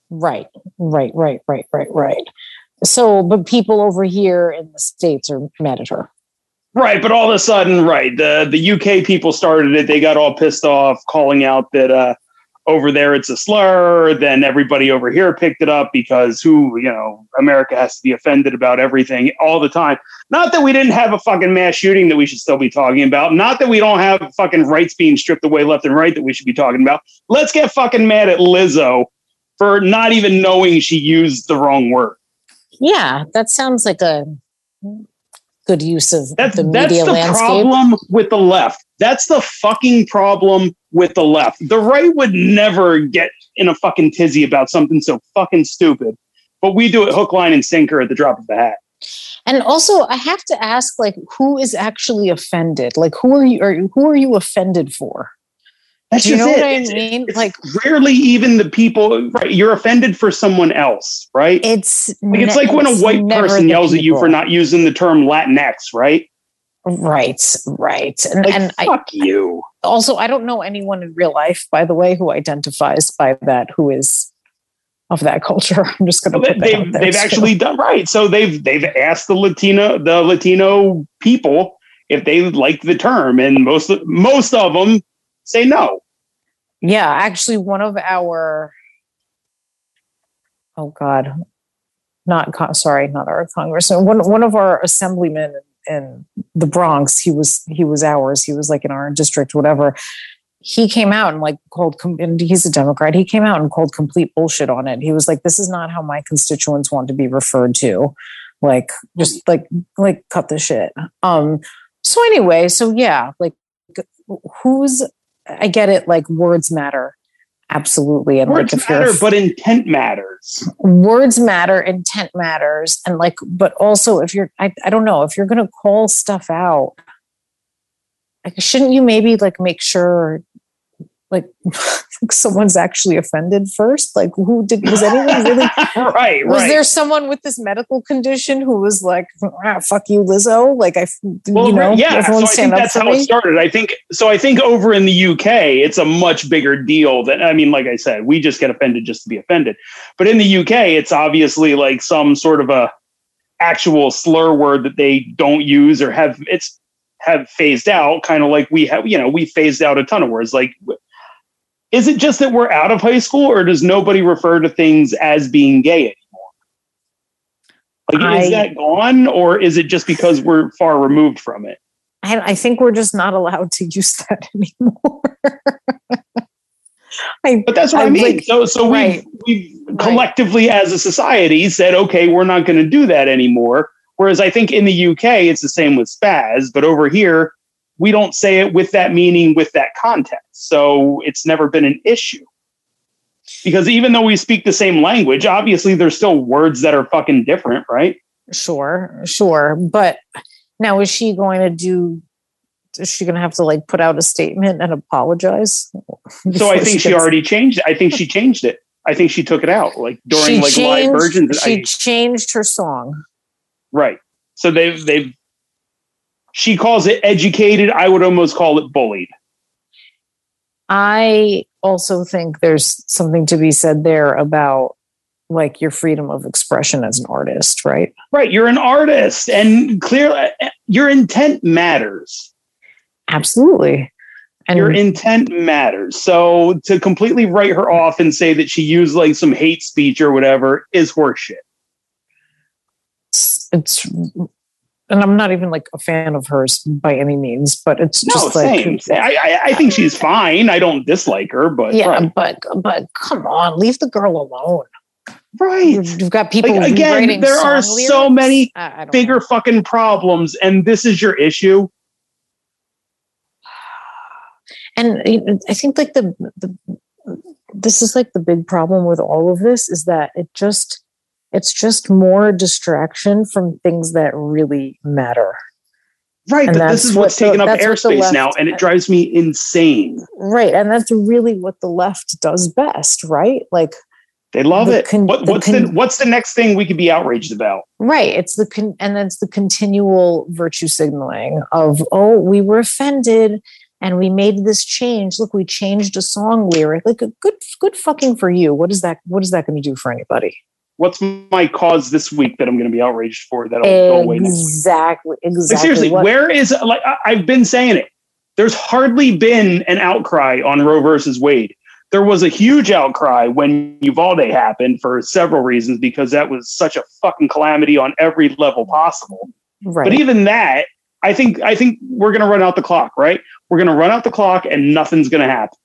Right, right, right, right, right, right. So, but people over here in the States are mad at her. Right, but all of a sudden, right, the the UK people started it. They got all pissed off, calling out that uh, over there it's a slur then everybody over here picked it up because who you know america has to be offended about everything all the time. Not that we didn't have a fucking mass shooting that we should still be talking about. Not that we don't have fucking rights being stripped away left and right that we should be talking about. Let's get fucking mad at lizzo for not even knowing she used the wrong word. Yeah that sounds like a good use of that's, the media that's the landscape. problem with the left. That's the fucking problem with the left. The right would never get in a fucking tizzy about something so fucking stupid, but we do it hook, line, and sinker at the drop of the hat. And also, I have to ask, like, who is actually offended? Like, who are you? Or who are you offended for? That's you know it. what I mean? it's Like, rarely even the people. Right, you're offended for someone else, right? it's like it's like when a white person yells at you for not using the term Latinx, right? Right, right, and Like and I fuck you. Also I don't know anyone in real life, by the way, who identifies by that, who is of that culture. I'm just going to they, have they've, there. they've actually done right. So they've they've asked the Latino the Latino people if they like the term, and most most of them say no. Yeah, actually, one of our oh god, not con- sorry, not our congressman. One one of our assemblymen in the Bronx. He was he was ours. He was like in our district, whatever. He came out and like called. And he's a Democrat. He came out and called complete bullshit on it. He was like, "This is not how my constituents want to be referred to." Like, just like like cut the shit. Um. So anyway, so yeah, like who's I get it. Like words matter, absolutely, and Words like if matter, but intent matters. words matter, intent matters, and like, but also if you're, I, I don't know, if you're gonna call stuff out, like, shouldn't you maybe like make sure, like, someone's actually offended first? Like, who did was anyone really? right, Was right. there someone with this medical condition who was like, ah, "Fuck you, Lizzo"? Like, I, well, you know, yeah. So I think that's how me. it started. I think so. I think over in the UK, it's a much bigger deal than I mean. Like I said, we just get offended just to be offended. But in the UK, it's obviously like some sort of a actual slur word that they don't use or have. It's have phased out, kind of like we have. You know, we phased out a ton of words. Like, is it just that we're out of high school, or does nobody refer to things as being gay anymore? Like, is that gone, or is it just because we're far removed from it? I, I think we're just not allowed to use that anymore. I, but that's what I, I mean. Like, so, so right, we we collectively right. as a society said, okay, we're not going to do that anymore. Whereas I think in the UK, it's the same with spaz, but over here, we don't say it with that meaning, with that context. So it's never been an issue. Because even though we speak the same language, obviously there's still words that are fucking different, right? Sure, sure. But now is she going to do is she going to have to like put out a statement and apologize? So I think she, she already changed it. I think she changed it. I think she took it out like during she like changed, live versions. She I, changed her song. Right. So they've they've she calls it educated. I would almost call it bullied. I also think there's something to be said there about like your freedom of expression as an artist, right? Right. You're an artist and clearly your intent matters. Absolutely. And your intent matters. So to completely write her off and say that she used like some hate speech or whatever is horseshit. It's, it's and I'm not even like a fan of hers by any means, but it's just no, like same. I, I, I think she's fine. I don't dislike her, but yeah, right. but but come on, leave the girl alone. Right. You've got people like, again. There are lyrics. so many bigger know. fucking problems, and this is your issue. And I think like the the this is like the big problem with all of this is that it just it's just more distraction from things that really matter. Right, and but this is what's what taking the, up airspace left, now, and it drives me insane. Right, and that's really what the left does best, right? Like they love the it. Con- what, what's the, con- the, what's the next thing we could be outraged about? Right, it's the con- and that's the continual virtue signaling of oh, we were offended and we made this change. Look, we changed a song lyric. Like good, good fucking for you. What is that? What is that going to do for anybody? What's my cause this week that I'm going to be outraged for that'll go away Exactly. Exactly. Like seriously, what? where is like I've been saying it. There's hardly been an outcry on Roe versus Wade. There was a huge outcry when Uvalde happened for several reasons because that was such a fucking calamity on every level possible. Right. But even that, I think I think we're going to run out the clock, right? We're going to run out the clock and nothing's going to happen.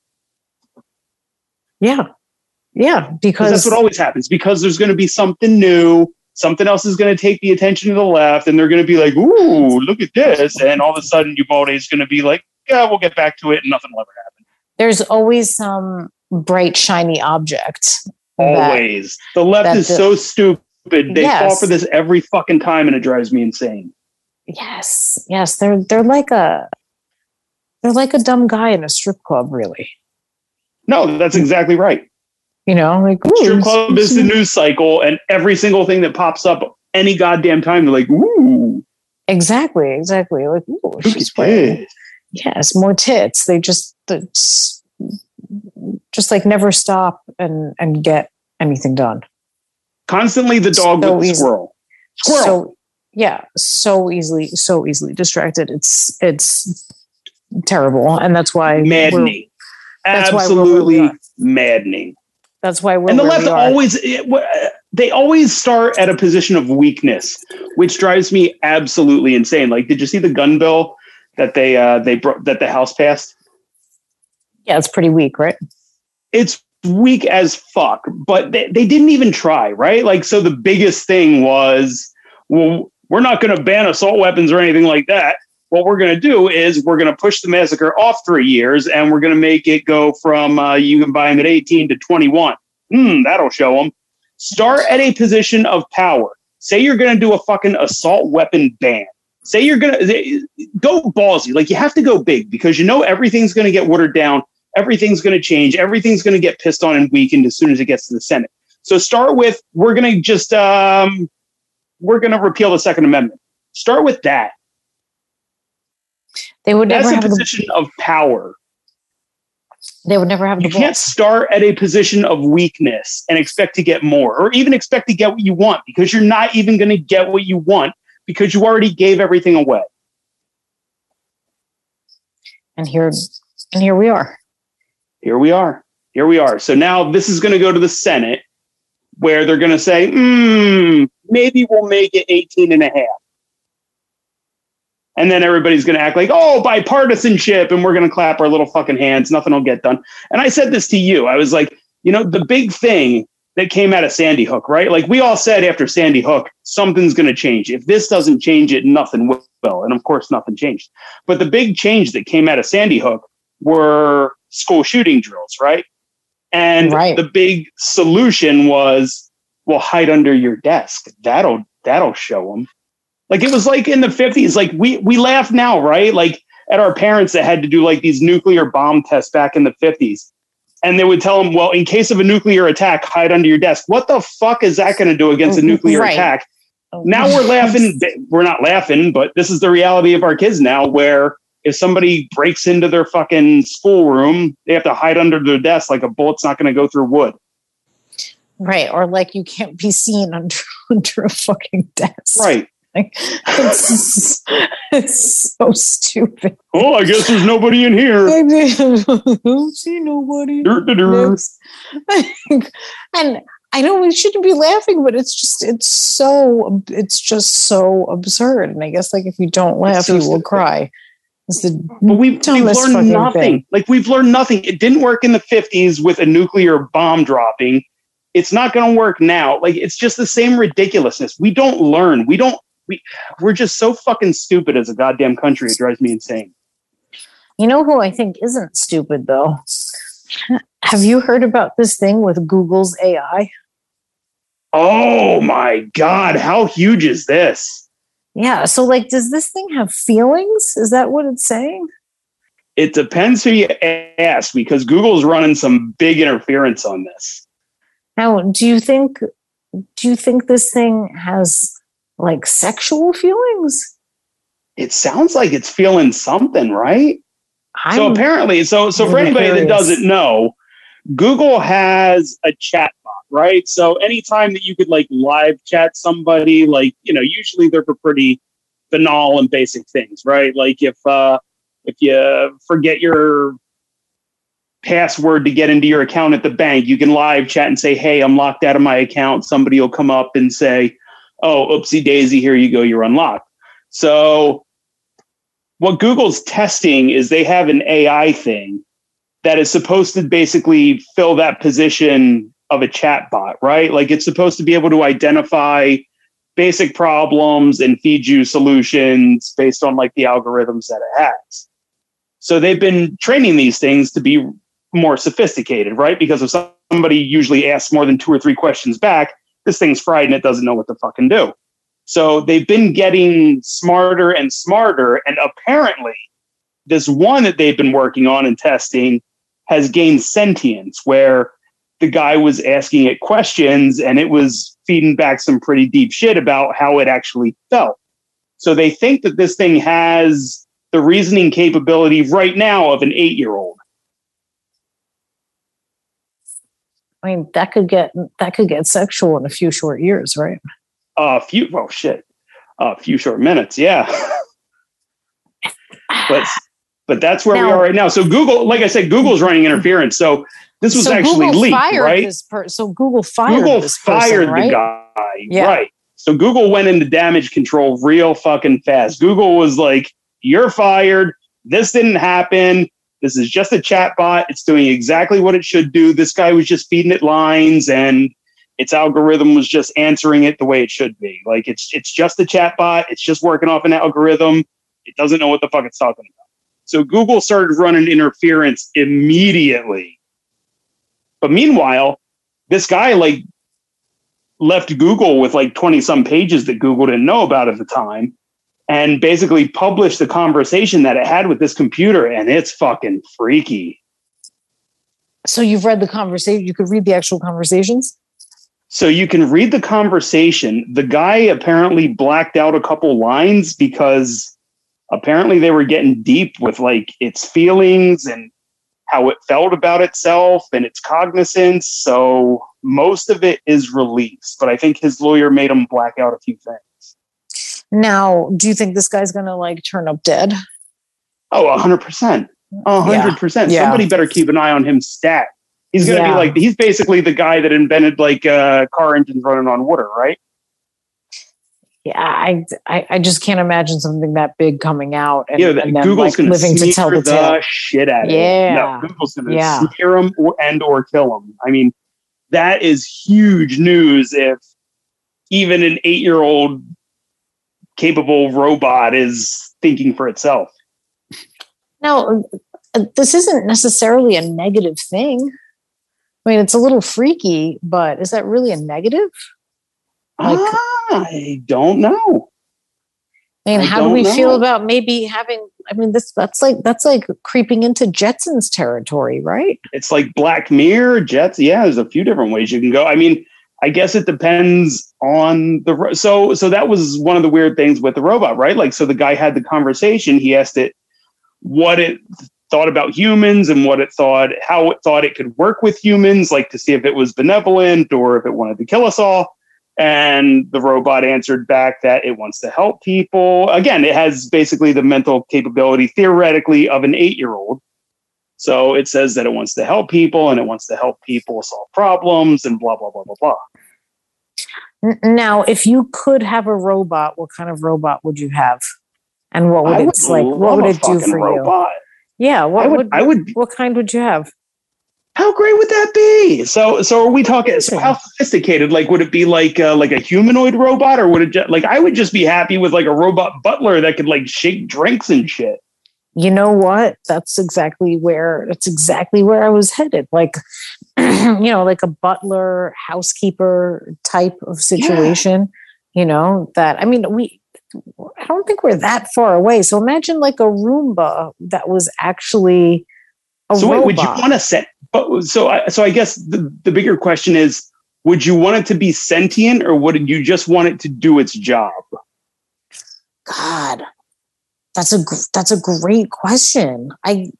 Yeah. Yeah, because that's what always happens. Because there's going to be something new, something else is going to take the attention to the left, and they're going to be like, "Ooh, look at this!" And all of a sudden, Uvalde is going to be like, "Yeah, we'll get back to it, and nothing will ever happen." There's always some bright, shiny object. Always, that, the left is the, so stupid. They yes. fall for this every fucking time, and it drives me insane. Yes, yes, they're they're like a they're like a dumb guy in a strip club, really. No, that's exactly right. You know, like ooh, strip club is the news cycle, and every single thing that pops up any goddamn time, they're like, ooh. Exactly, exactly. Like, ooh, she's playing. Yes, more tits. They just just like never stop and and get anything done. Constantly the dog so with the squirrel. Squirrel. So, yeah, so easily, so easily distracted. It's it's terrible, and that's why maddening. That's Absolutely why maddening. That's why we're and the left always they always start at a position of weakness, which drives me absolutely insane. Like, did you see the gun bill that they uh, they brought that the House passed? Yeah, it's pretty weak, right? It's weak as fuck, but they, they didn't even try, right? Like, so the biggest thing was, well, we're not going to ban assault weapons or anything like that what we're going to do is we're going to push the massacre off three years and we're going to make it go from uh, you can buy them at 18 to 21. Hmm, that'll show them. Start at a position of power. Say you're going to do a fucking assault weapon ban. Say you're going to go ballsy. Like you have to go big because you know everything's going to get watered down. Everything's going to change. Everything's going to get pissed on and weakened as soon as it gets to the Senate. So start with we're going to just um, we're going to repeal the Second Amendment. Start with that they would never That's have a position the, of power. They would never have. You can't start at a position of weakness and expect to get more, or even expect to get what you want, because you're not even going to get what you want because you already gave everything away. And here, and here we are. Here we are. Here we are. So now this is going to go to the Senate, where they're going to say, hmm, maybe we'll make it 18 and a half And then everybody's going to act like, oh, bipartisanship, and we're going to clap our little fucking hands. Nothing will get done. And I said this to you. I was like, you know, the big thing that came out of Sandy Hook, right? Like we all said after Sandy Hook, something's going to change. If this doesn't change it, nothing will. And of course, nothing changed. But the big change that came out of Sandy Hook were school shooting drills, right? And Right. the big solution was, well, hide under your desk. That'll that'll show them. Like it was like in the fifties. Like we we laugh now, right? Like at our parents that had to do like these nuclear bomb tests back in the fifties, and they would tell them, well, in case of a nuclear attack, hide under your desk. What the fuck is that going to do against a mm-hmm. nuclear Right. attack? Oh. Now we're laughing. We're not laughing, but this is the reality of our kids now. Where if somebody breaks into their fucking schoolroom, they have to hide under their desk like a bullet's not going to go through wood. Right. Or like you can't be seen under, under a fucking desk. Right. It's, it's so stupid. Oh, I guess there's nobody in here. I don't see nobody. And I know we shouldn't be laughing, but it's just it's so it's just so absurd. And I guess like if you don't laugh, so you will cry. It's the But we've, we've learned nothing. thing. Like we've learned nothing. It didn't work in the 50s with a nuclear bomb dropping. It's not going to work now. Like it's just the same ridiculousness. We don't learn. We don't. We we're just so fucking stupid as a goddamn country. It drives me insane. You know who I think isn't stupid though? Have you heard about this thing with Google's AI? Oh my god, how huge is this? Yeah. So like does this thing have feelings? Is that what it's saying? It depends who you ask because Google's running some big interference on this. Now, do you think do you think this thing has like sexual feelings? It sounds like it's feeling something, right? so I'm- apparently, so so for anybody that doesn't know, Google has a chat bot, right? So anytime that you could like live chat somebody, like you know, usually they're for pretty banal and basic things, right? Like if uh if you forget your password to get into your account at the bank, you can live chat and say, "Hey, I'm locked out of my account." Somebody will come up and say, "Oh, oopsie daisy, here you go, you're unlocked." So what Google's testing is they have an AI thing that is supposed to basically fill that position of a chat bot, right? Like it's supposed to be able to identify basic problems and feed you solutions based on like the algorithms that it has. So they've been training these things to be more sophisticated, right? Because if somebody usually asks more than two or three questions back, this thing's fried and it doesn't know what to fucking do. So they've been getting smarter and smarter. And apparently, this one that they've been working on and testing has gained sentience, where the guy was asking it questions and it was feeding back some pretty deep shit about how it actually felt. So they think that this thing has the reasoning capability right now of an eight year old. I mean, that could get that could get sexual in a few short years, right? A few, oh shit, a few short minutes, yeah. but but that's where we are right now. So Google, like I said, Google's running interference. So this was so actually Google leaked, fired right? per- so Google fired Google this person, fired right? the guy, Yeah. right? So Google went into damage control real fucking fast. Google was like, "You're fired. This didn't happen. This is just a chat bot. It's doing exactly what it should do. This guy was just feeding it lines, and its algorithm was just answering it the way it should be. Like it's it's just a chat bot. It's just working off an algorithm. It doesn't know what the fuck it's talking about. So Google started running interference immediately. But meanwhile, this guy like left Google with like 20 some pages that Google didn't know about at the time and basically published the conversation that it had with this computer and it's fucking freaky. So you've read the conversation. You could read the actual conversations. So you can read the conversation. The guy apparently blacked out a couple lines because apparently they were getting deep with like its feelings and how it felt about itself and its cognizance. So most of it is released, but I think his lawyer made him black out a few things. Now, do you think this guy's going to like turn up dead? Oh, 100%. A hundred percent. Yeah. Somebody better keep an eye on him stat. He's gonna Yeah. be like he's basically the guy that invented like uh, car engines running on water, right? yeah, I, I, I just can't imagine something that big coming out and, yeah, and then, Google's like, going living to to tell the the shit out of Yeah. it. No, Google's going to Yeah. smear them or, and or kill them. I mean, that is huge news if even an eight year old capable robot is thinking for itself. Now, this isn't necessarily a negative thing. I mean, it's a little freaky, but is that really a negative? Like- I don't know. I mean, I how do we feel about maybe having? I mean, this that's like that's like creeping into Jetsons territory, right? It's like Black Mirror, Jets. Yeah, there's a few different ways you can go. I mean, I guess it depends on the ro- so so that was one of the weird things with the robot, right? Like, so the guy had the conversation. He asked it what it thought about humans and what it thought, how it thought it could work with humans, like to see if it was benevolent or if it wanted to kill us all. And the robot answered back that it wants to help people. Again, it has basically the mental capability theoretically of an eight year old. So it says that it wants to help people and it wants to help people solve problems and blah, blah, blah, blah, blah. Now, if you could have a robot, what kind of robot would you have? And what would I it's like? What would it do for you? Yeah, what I would, would, I would, what kind would you have? how great would that be? So, so are we talking, so how sophisticated? Like, would it be like, uh, like a humanoid robot or would it just, like, I would just be happy with like a robot butler that could like shake drinks and shit. You know what? That's exactly where that's exactly where I was headed. Like, you know, like a butler, housekeeper type of situation. You know that. I mean, we. I don't think we're that far away. So imagine like a Roomba that was actually a so wait, robot. would you want to set, but so I, so I guess the, the bigger question is, would you want it to be sentient or would you just want it to do its job? God, that's a that's a great question. I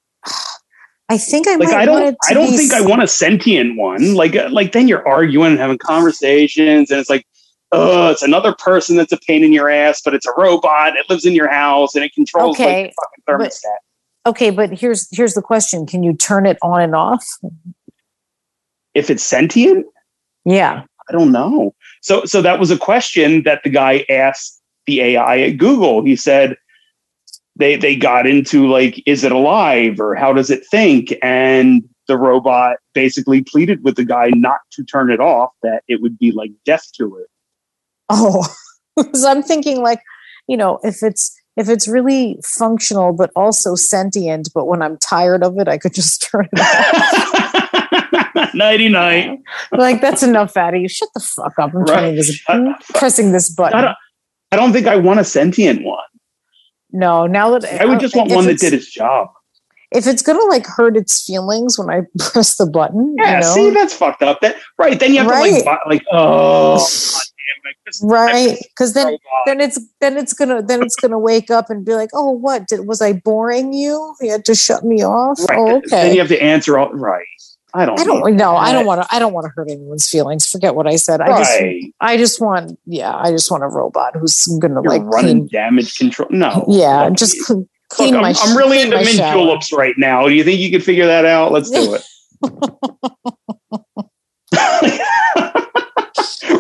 I think I like I don't I don't think I want a sentient one. Like uh, like then you're arguing and having conversations and it's like oh it's another person that's a pain in your ass, but it's a robot. It lives in your house and it controls Okay, like the fucking but- thermostat. Okay, but here's here's the question: Can you turn it on and off? if it's sentient, Yeah. I don't know. So so that was a question that the guy asked the AI at Google. He said they they got into like is it alive or how does it think and the robot basically pleaded with the guy not to turn it off that it would be like death to it. Oh, so I'm thinking like, you know, if it's if it's really functional but also sentient, but when I'm tired of it, I could just turn it off. Nighty night. like that's enough, Fatty. Shut the fuck up. I'm turning this, I'm pressing this I button. don't, I don't think I want a sentient one. No, now that I would just want one that did its job. If it's gonna like hurt its feelings when I press the button, Yeah, you know? see, that's fucked up. That right. Then you have to like, like, oh, God damn it. I just- I right? Because then then it's then it's gonna then it's gonna wake up and be like, oh, what did was I boring you? You had to shut me off. Right. Oh, Then you have to answer all right. I don't. I don't know. I don't want to. I don't want to hurt anyone's feelings. Forget what I said. I just, I just want, yeah, I just want a robot who's gonna like running clean. damage control. No. Yeah, Look, just cl- look, clean I'm, my. I'm really into my mint shower. juleps right now. Do you think you could figure that out? Let's do it.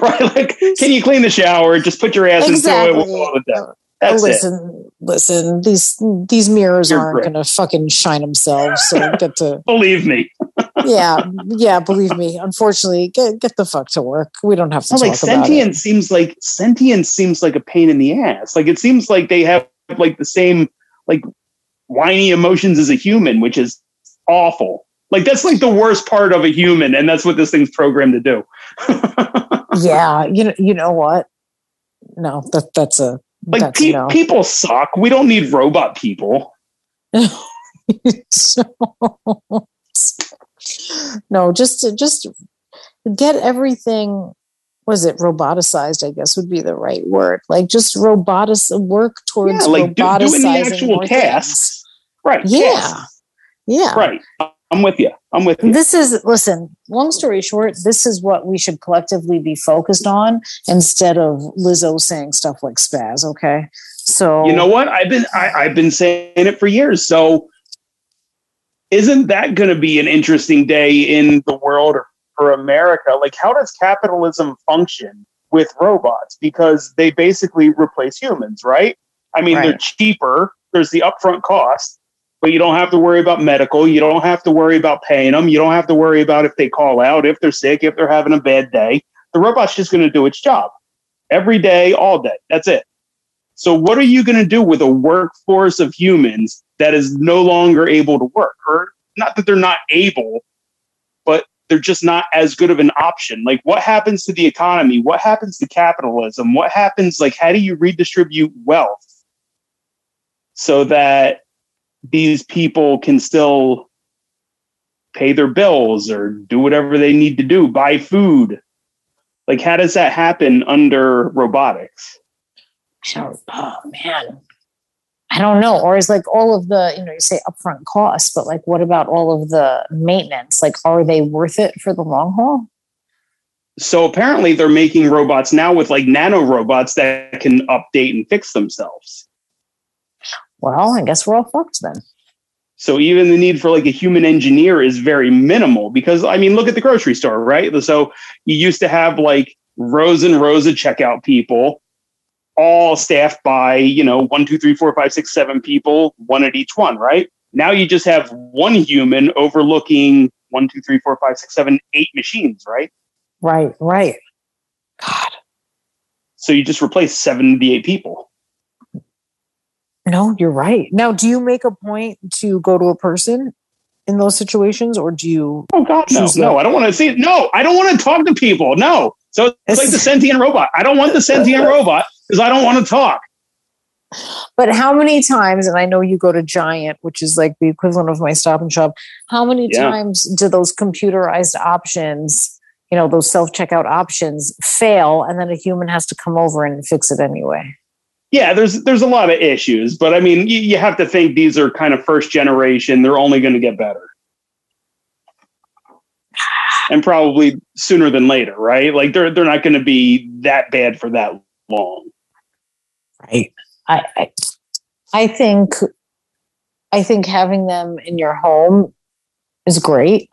right. Like, can you clean the shower? Just put your ass Exactly. into it. We'll it that. Uh, That's it. listen, listen. These these mirrors You're aren't gonna fucking shine themselves. So get to Believe me. Yeah, yeah. Believe me. Unfortunately, get get the fuck to work. We don't have to talk like about it. sentient seems like sentience seems like a pain in the ass. Like it seems like they have like the same like whiny emotions as a human, which is awful. Like that's like the worst part of a human, and that's what this thing's programmed to do. Yeah, you know, you know what? No, that that's a like that's pe- no. people suck. We don't need robot people. So- no, just to just get everything. Was it roboticized? I guess would be the right word. Like just robotic work towards Yeah, like do, roboticizing doing the actual tasks. Right. Yeah, tasks. yeah. Right. I'm with you. I'm with you. This is listen. Long story short, this is what we should collectively be focused on instead of Lizzo saying stuff like spaz. Okay, so You know what? I've been I, I've been saying it for years. So isn't that going to be an interesting day in the world or for America? Like, how does capitalism function with robots because they basically replace humans, right? I mean, they're cheaper. There's the upfront cost, but you don't have to worry about medical. You don't have to worry about paying them. You don't have to worry about if they call out, if they're sick, if they're having a bad day. The robot's just going to do its job every day, all day. That's it. So, what are you going to do with a workforce of humans that is no longer able to work? Or not that they're not able, but they're just not as good of an option. Like, what happens to the economy? What happens to capitalism? What happens? Like, how do you redistribute wealth so that these people can still pay their bills or do whatever they need to do, buy food? Like, how does that happen under robotics? Don't, oh man. I don't know. Or is like all of the, you know, you say upfront costs, but like what about all of the maintenance? Like, are they worth it for the long haul? So apparently they're making robots now with like nano robots that can update and fix themselves. Well, I guess we're all fucked then. So even the need for like a human engineer is very minimal because I mean, look at the grocery store, right? So you used to have like rows and rows of checkout people, all staffed by, you know, one, two, three, four, five, six, seven people, one at each one, right? Now you just have one human overlooking one, two, three, four, five, six, seven, eight machines, right? Right, right. God. So you just replace 78 people. No, you're right. Now, do you make a point to go to a person in those situations or do you Oh God, no, no! I don't want to see. it. No, I don't want to talk to people. No, so it's like the sentient robot. I don't want the sentient robot because I don't want to talk. But how many times, and I know you go to Giant, which is like the equivalent of my stop and shop, how many Yeah. times do those computerized options, you know, those self checkout options fail and then a human has to come over and fix it anyway? Yeah, there's there's a lot of issues, but I mean, you, you have to think these are kind of first generation. They're only going to get better, and probably sooner than later, right? Like they're they're not going to be that bad for that long. Right. I, I I think I think having them in your home is great.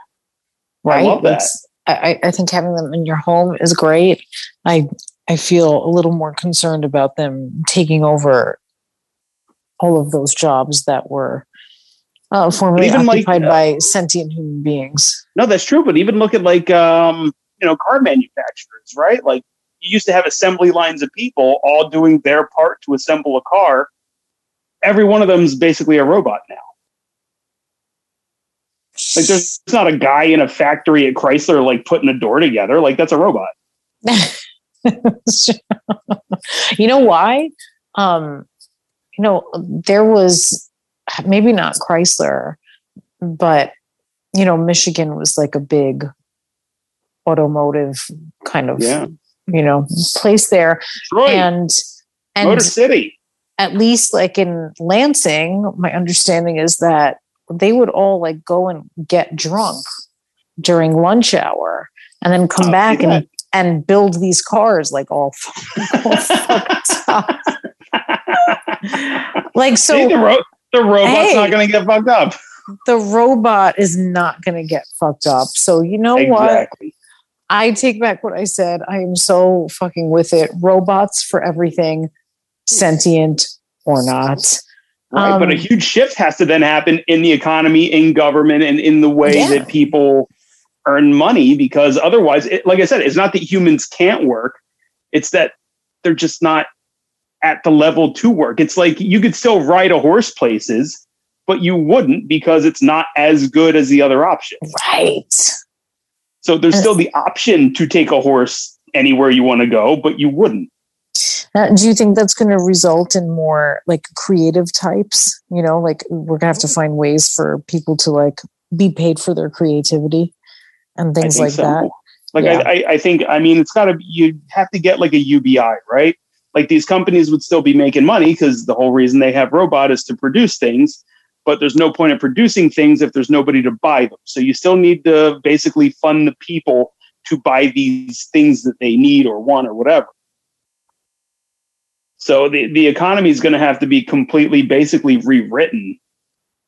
Right. I love that. I, I- think having them in your home is great. I I feel a little more concerned about them taking over all of those jobs that were uh, formerly even like, occupied uh, by sentient human beings. No, that's true. But even look at like um, you know car manufacturers, right? Like you used to have assembly lines of people all doing their part to assemble a car. Every one of them is basically a robot now. Like there's not a guy in a factory at Chrysler like putting a door together. Like that's a robot. you know why? Um, you know, there was maybe not Chrysler, but you know, Michigan was like a big automotive kind of Yeah. You know place there, Detroit, and and Motor City. at least like in Lansing, my understanding is that they would all like go and get drunk during lunch hour and then come Oh, back and and build these cars like all, all. Like See, the, so ro- the robot's Hey. not going to get fucked up. the robot is not going to get fucked up. So you know what? I take back what I said. I am so fucking with it. Robots for everything, sentient or not. Right, but a Um, huge shift has to then happen in the economy, in government, and in the way Yeah. that people earn money. Because otherwise, it, like I said, it's not that humans can't work; it's that they're just not at the level to work. It's like you could still ride a horse places, but you wouldn't because it's not as good as the other option. Right. So there's still the option to take a horse anywhere you want to go, but you wouldn't. Uh, do you think that's going to result in more like creative types? You know, like we're going to have to find ways for people to like be paid for their creativity and things like so. that. Like Yeah. I, I, I think I mean it's got to you have to get like a UBI, right? Like these companies would still be making money because the whole reason they have robot is to produce things, but there's no point in producing things if there's nobody to buy them. So you still need to basically fund the people to buy these things that they need or want or whatever. So the, the economy is going to have to be completely basically rewritten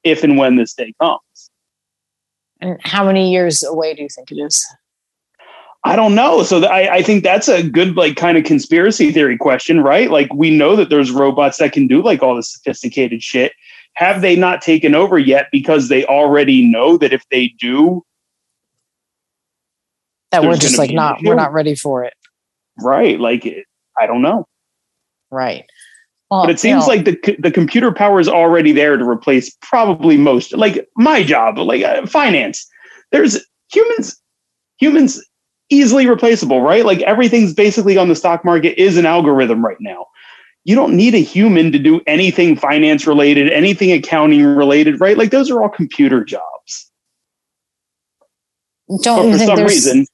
if and when this day comes. And how many years away do you think it is? I don't know. So I, I think that's a good like kind of conspiracy theory question, right? Like we know that there's robots that can do like all the sophisticated shit. Have they not taken over yet because they already know that if they do, that we're just like not we're not ready for it. right? Like I don't know. Right. Well, but it you seems know, like the the computer power is already there to replace probably most like my job like uh, finance there's humans humans easily replaceable right like everything's basically on the stock market is an algorithm right now you don't need a human to do anything finance related anything accounting related right like those are all computer jobs don't but you for think some reason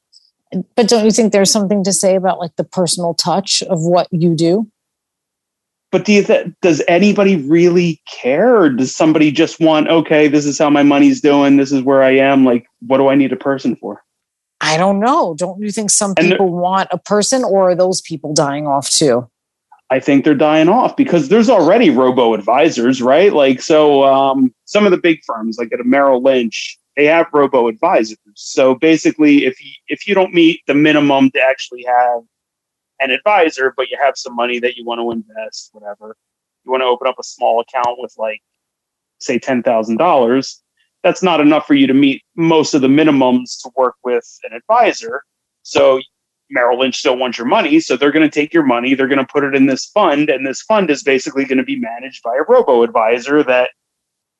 but don't you think there's something to say about like the personal touch of what you do? but do you th- does anybody really care or does somebody just want okay this is how my money's doing this is where i am like what do i need a person for I don't know. Don't you think some And people want a person or are those people dying off too? I think they're dying off because there's already robo advisors, right? Like, so um, some of the big firms, like at a Merrill Lynch, they have robo advisors. So basically, if you, if you don't meet the minimum to actually have an advisor, but you have some money that you want to invest, whatever, you want to open up a small account with like, say, ten thousand dollars. That's not enough for you to meet most of the minimums to work with an advisor. So Merrill Lynch still wants your money, so they're going to take your money, they're going to put it in this fund, and this fund is basically going to be managed by a robo advisor that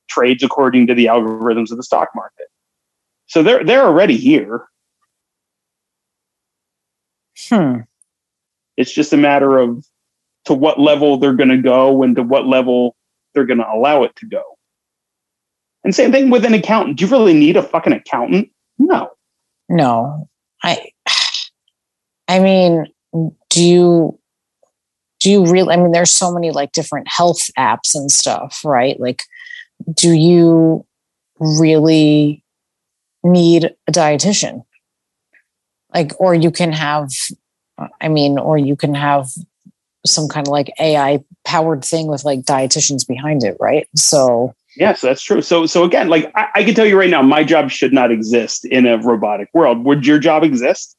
trades according to the algorithms of the stock market. So they're they're already here. Hmm. It's just a matter of to what level they're going to go and to what level they're going to allow it to go. And same thing with an accountant. Do you really need a fucking accountant? No. No. I I mean, do you do you really I mean there's so many like different health apps and stuff, right? Like do you really need a dietitian? Like or you can have I mean or you can have some kind of like AI powered thing with like dietitians behind it, right? So Yes, that's true. So, so again, like I, I can tell you right now, my job should not exist in a robotic world. Would your job exist?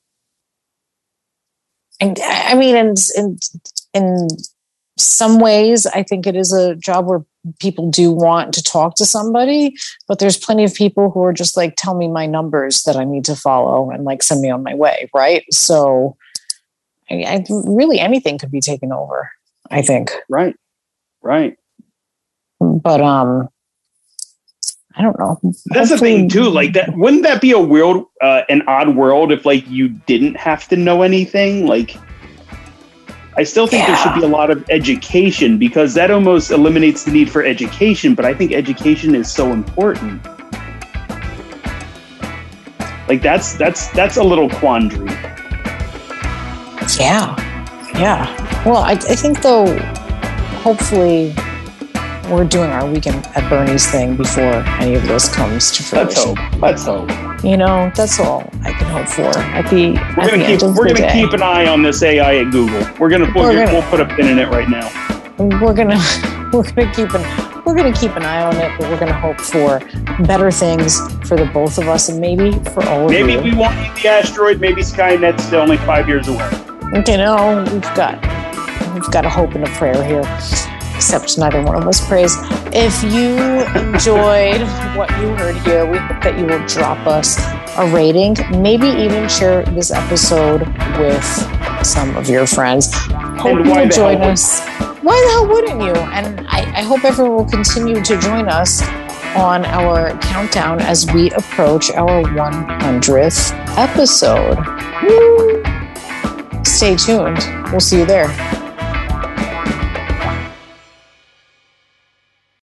And I mean, in in in some ways, I think it is a job where people do want to talk to somebody, but there's plenty of people who are just like, tell me my numbers that I need to follow and like send me on my way, right? So, I, I really anything could be taken over. I think, Right, right. but um, I don't know. That's the thing too. Like that, wouldn't that be a weird, uh, an odd world if like you didn't have to know anything? Like, I still think there should be a lot of education because that almost eliminates the need for education. But I think education is so important. Like that's that's that's a little quandary. Yeah. Yeah. Well, I, I think though, hopefully, we're doing our weekend at Bernie's thing before any of this comes to fruition. Let's hope. Let's hope. You know, that's all I can hope for at the, We're at gonna the keep we're gonna day. keep an eye on this AI at Google. We're gonna we'll, We're gonna- we'll put a pin in it right now. we're gonna we're gonna keep an we're gonna keep an eye on it, but we're gonna hope for better things for the both of us and maybe for all of us. Maybe you. we won't need the asteroid. Maybe Skynet's still only five years away. you know, we've got we've got a hope and a prayer here. Except neither one of us prays. If you enjoyed what you heard here, we hope that you will drop us a rating, maybe even share this episode with some of your friends. Hope And you join us. Why the hell wouldn't you? And I, I hope everyone will continue to join us on our countdown as we approach our 100th episode. Woo! Stay tuned. We'll see you there.